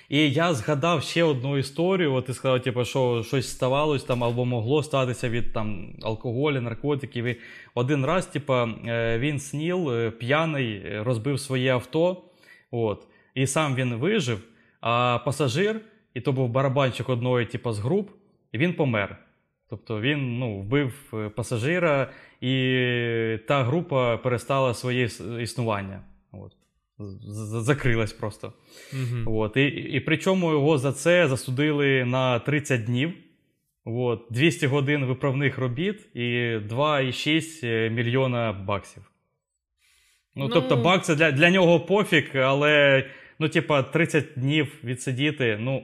S1: І я згадав ще одну історію. От ти сказав, типу, що щось ставалось там або могло статися від там алкоголю, наркотиків. І один раз, типу, е, він сніл е, п'яний, е, розбив своє авто. От, і сам він вижив, а пасажир, і то був барабанчик одної, типу, з груп, і він помер. Тобто він ну, вбив е, пасажира, і та група перестала своє існування. От. Закрилась просто.
S2: Мгм.
S1: От, і, і причому його за це засудили на 30 днів. От, 200 годин виправних робіт і 2,6 мільйона баксів. Ну,
S2: Ну-
S1: тобто, бакси для, для нього пофіг, але ну, типа, 30 днів відсидіти, ну,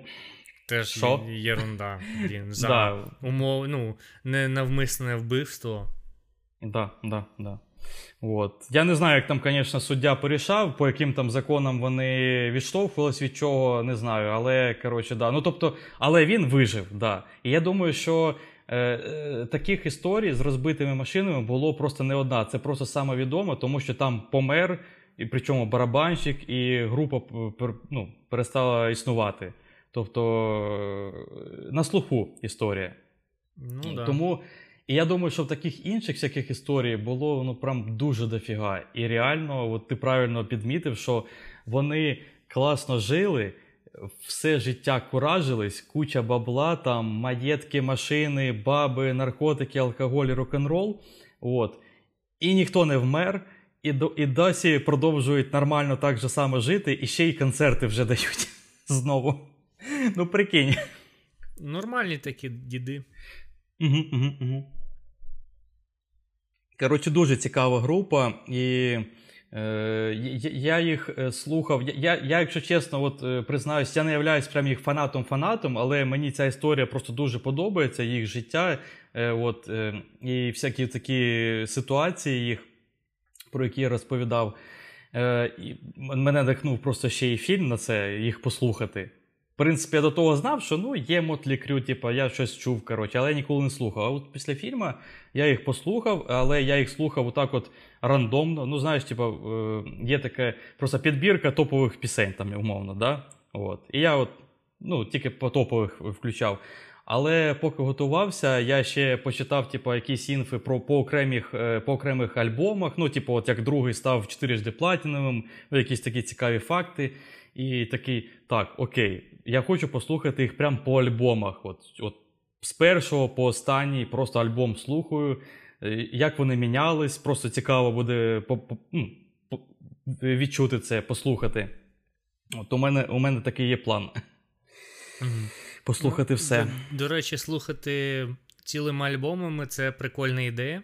S2: Теж
S1: Що?
S2: єрунда. Блін, (laughs) за
S1: да,
S2: умов, ну, не навмисне вбивство.
S1: да, да, да. От. Я не знаю, як там, звісно, суддя порішав, по яким там законам вони відштовхувались від чого, не знаю. Але коротше, да. Ну тобто, але він вижив, да. І я думаю, що е, е, таких історій з розбитими машинами було просто не одна. Це просто саме відомо, тому що там помер, і причому барабанщик, і група ну, перестала існувати. Тобто е, на слуху історія.
S2: Ну, да.
S1: Тому і я думаю, що в таких інших всяких історій було ну прям дуже дофіга. І реально, от ти правильно підмітив, що вони класно жили, все життя куражились, куча бабла, там маєтки, машини, баби, наркотики, алкоголь, рок-н-рол. От. І ніхто не вмер. І, до, і досі продовжують нормально так же само жити, і ще й концерти вже дають (laughs) знову. Ну, прикинь.
S2: Нормальні такі діди.
S1: Угу, угу, угу. Коротше, дуже цікава група, і е, я, їх е, слухав. Я, я, якщо чесно, от, е, признаюсь, я не являюсь прям їх фанатом-фанатом, але мені ця історія просто дуже подобається, їх життя, е, от, е, і всякі такі ситуації їх, про які я розповідав. Е, і мене надихнув просто ще й фільм на це, їх послухати. В принципі, я до того знав, що ну, є Мотлі Крю, типу, я щось чув, коротше, але я ніколи не слухав. А от після фільму я їх послухав, але я їх слухав отак от рандомно. Ну, знаєш, типу, е, є така просто підбірка топових пісень, там, умовно, да? От. І я от, ну, тільки по топових включав. Але поки готувався, я ще почитав типу, якісь інфи про по окремих, е, по окремих альбомах. Ну, типу, от як другий став 4 платіновим, якісь такі цікаві факти. І такий, так, окей, я хочу послухати їх прямо по альбомах. От, от з першого по останній просто альбом слухаю. Е, як вони мінялись, просто цікаво буде по, по, ну, по, відчути це, послухати. От у мене у мене такий є план.
S2: Мгм.
S1: Послухати
S2: Ну,
S1: все.
S2: До, до речі, слухати цілими альбомами це прикольна ідея.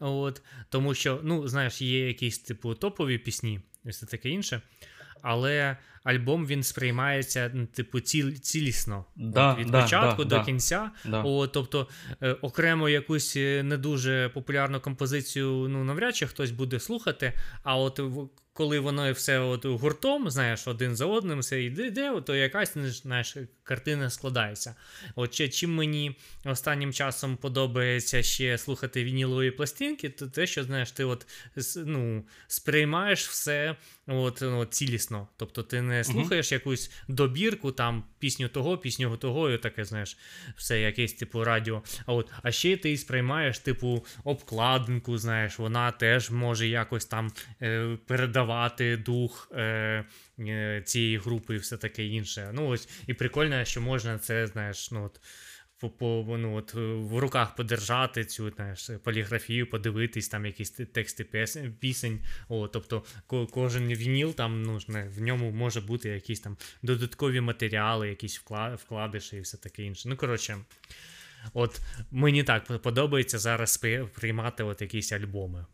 S2: От, тому що, ну, знаєш, є якісь типу топові пісні і все таке інше. Але альбом він сприймається, типу, ціл, цілісно.
S1: Да,
S2: От, від
S1: да,
S2: початку
S1: да,
S2: до
S1: да.
S2: кінця.
S1: Да.
S2: О, тобто, е, окремо якусь е, не дуже популярну композицію, ну, навряд чи хтось буде слухати, а от коли воно все от гуртом, знаєш, один за одним все йде, йде, то якась знаєш, картина складається. От чи- чим мені останнім часом подобається ще слухати вінілові пластинки, то те, що знаєш, ти от ну, сприймаєш все от, ну, цілісно. Тобто ти не слухаєш якусь добірку, там пісню того, пісню того, і таке, знаєш, все якесь типу радіо. А от, а ще ти сприймаєш, типу, обкладинку, знаєш, вона теж може якось там е, передавати дух е, е, цієї групи і все таке інше. Ну ось і прикольно, що можна це, знаєш, ну от. По, по, ну, от, е, в руках подержати цю знаєш, поліграфію, подивитись, там якісь тексти песень, пісень. О, тобто ко- кожен вініл, там, ну, в ньому може бути якісь там додаткові матеріали, якісь вкла- вкладиші і все таке інше. Ну, коротше, от мені так подобається зараз приймати от якісь альбоми.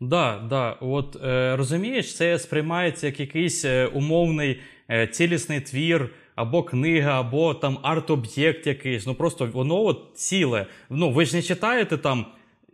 S1: Да, да. От е, розумієш, це сприймається як якийсь е, умовний е, цілісний твір, або книга, або там арт-об'єкт якийсь. Ну просто воно от ціле. Ну, ви ж не читаєте там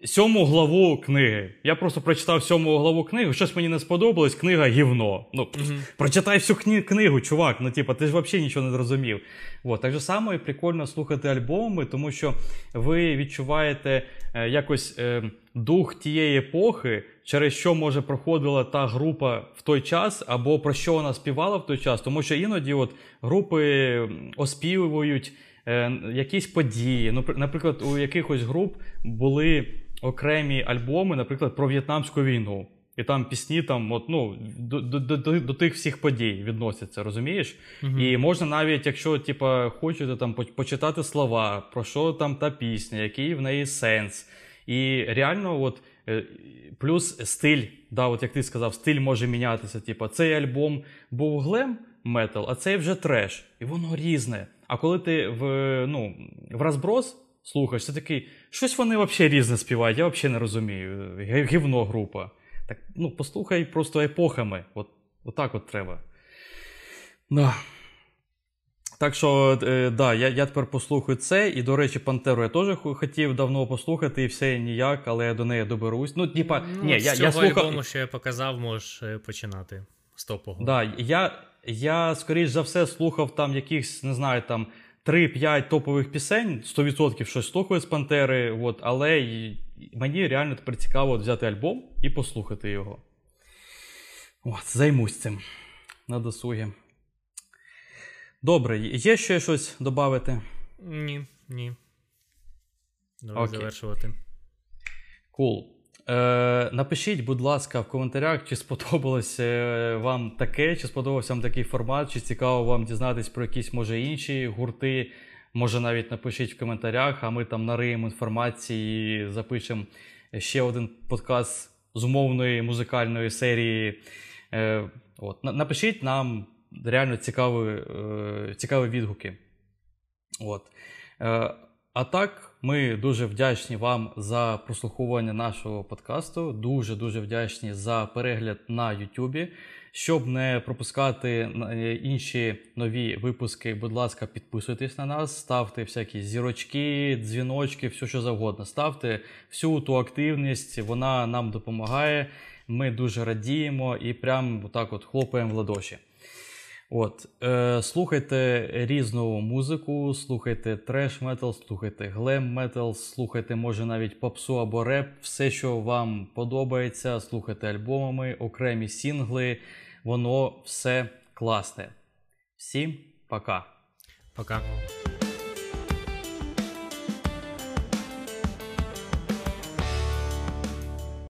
S1: сьому главу книги. Я просто прочитав сьому главу книги, щось мені не сподобалось, книга гівно. Ну, прочитай всю кні- книгу, чувак. Ну, типа, ти ж взагалі нічого не зрозумів. От, так же само і прикольно слухати альбоми, тому що ви відчуваєте якось е, дух тієї епохи, через що може проходила та група в той час, або про що вона співала в той час. Тому що іноді от групи оспівують е, якісь події. Наприклад, у якихось груп були окремі альбоми, наприклад, про В'єтнамську війну. І там пісні там, от, ну, до, до, до, до тих всіх подій відносяться, розумієш? І можна навіть, якщо типа, хочете там почитати слова, про що там та пісня, який в неї сенс. І реально, от, е, плюс стиль, да, от як ти сказав, стиль може мінятися. Типа, цей альбом був глем метал, а цей вже треш. І воно різне. А коли ти в, ну, в розброс слухаєш, ти такий, щось вони взагалі різне співають, я взагалі не розумію. Гівно група. Так, ну, послухай просто епохами. От, отак от треба. Да. Так що, е, да, я, я тепер послухаю це. І, до речі, Пантеру я теж хотів давно послухати, і все ніяк, але я до неї доберусь. Ну, типа,
S2: Ну,
S1: ні,
S2: з
S1: я,
S2: цього
S1: я слухав.
S2: альбому, що я показав, можеш е, починати з топого.
S1: Да, я, я, скоріш за все, слухав там якихось, не знаю, там 3-5 топових пісень, 100% щось слухаю з Пантери, от, але мені реально тепер цікаво от взяти альбом і послухати його. От, займусь цим на досугі. Добре, є ще щось додати?
S2: Ні, ні. Давай
S1: Окей.
S2: завершувати.
S1: Кул. Е, напишіть, будь ласка, в коментарях, чи сподобалось е, вам таке, чи сподобався вам такий формат, чи цікаво вам дізнатись про якісь, може, інші гурти. Може, навіть напишіть в коментарях, а ми там нариємо інформації запишемо ще один подкаст з умовної музикальної серії. Е, от. Напишіть нам реально цікаві, е, цікаві відгуки. От. Е, а так, ми дуже вдячні вам за прослуховування нашого подкасту. Дуже дуже вдячні за перегляд на Ютубі. Щоб не пропускати е, інші нові випуски, будь ласка, підписуйтесь на нас, ставте всякі зірочки, дзвіночки, все що завгодно. Ставте всю ту активність, вона нам допомагає. Ми дуже радіємо і прям отак от хлопаємо в ладоші. От, е, слухайте різну музику, слухайте треш метал, слухайте глем метал, слухайте, може, навіть попсу або реп, все, що вам подобається, слухайте альбомами, окремі сінгли, воно все класне. Всім пока!
S2: Пока.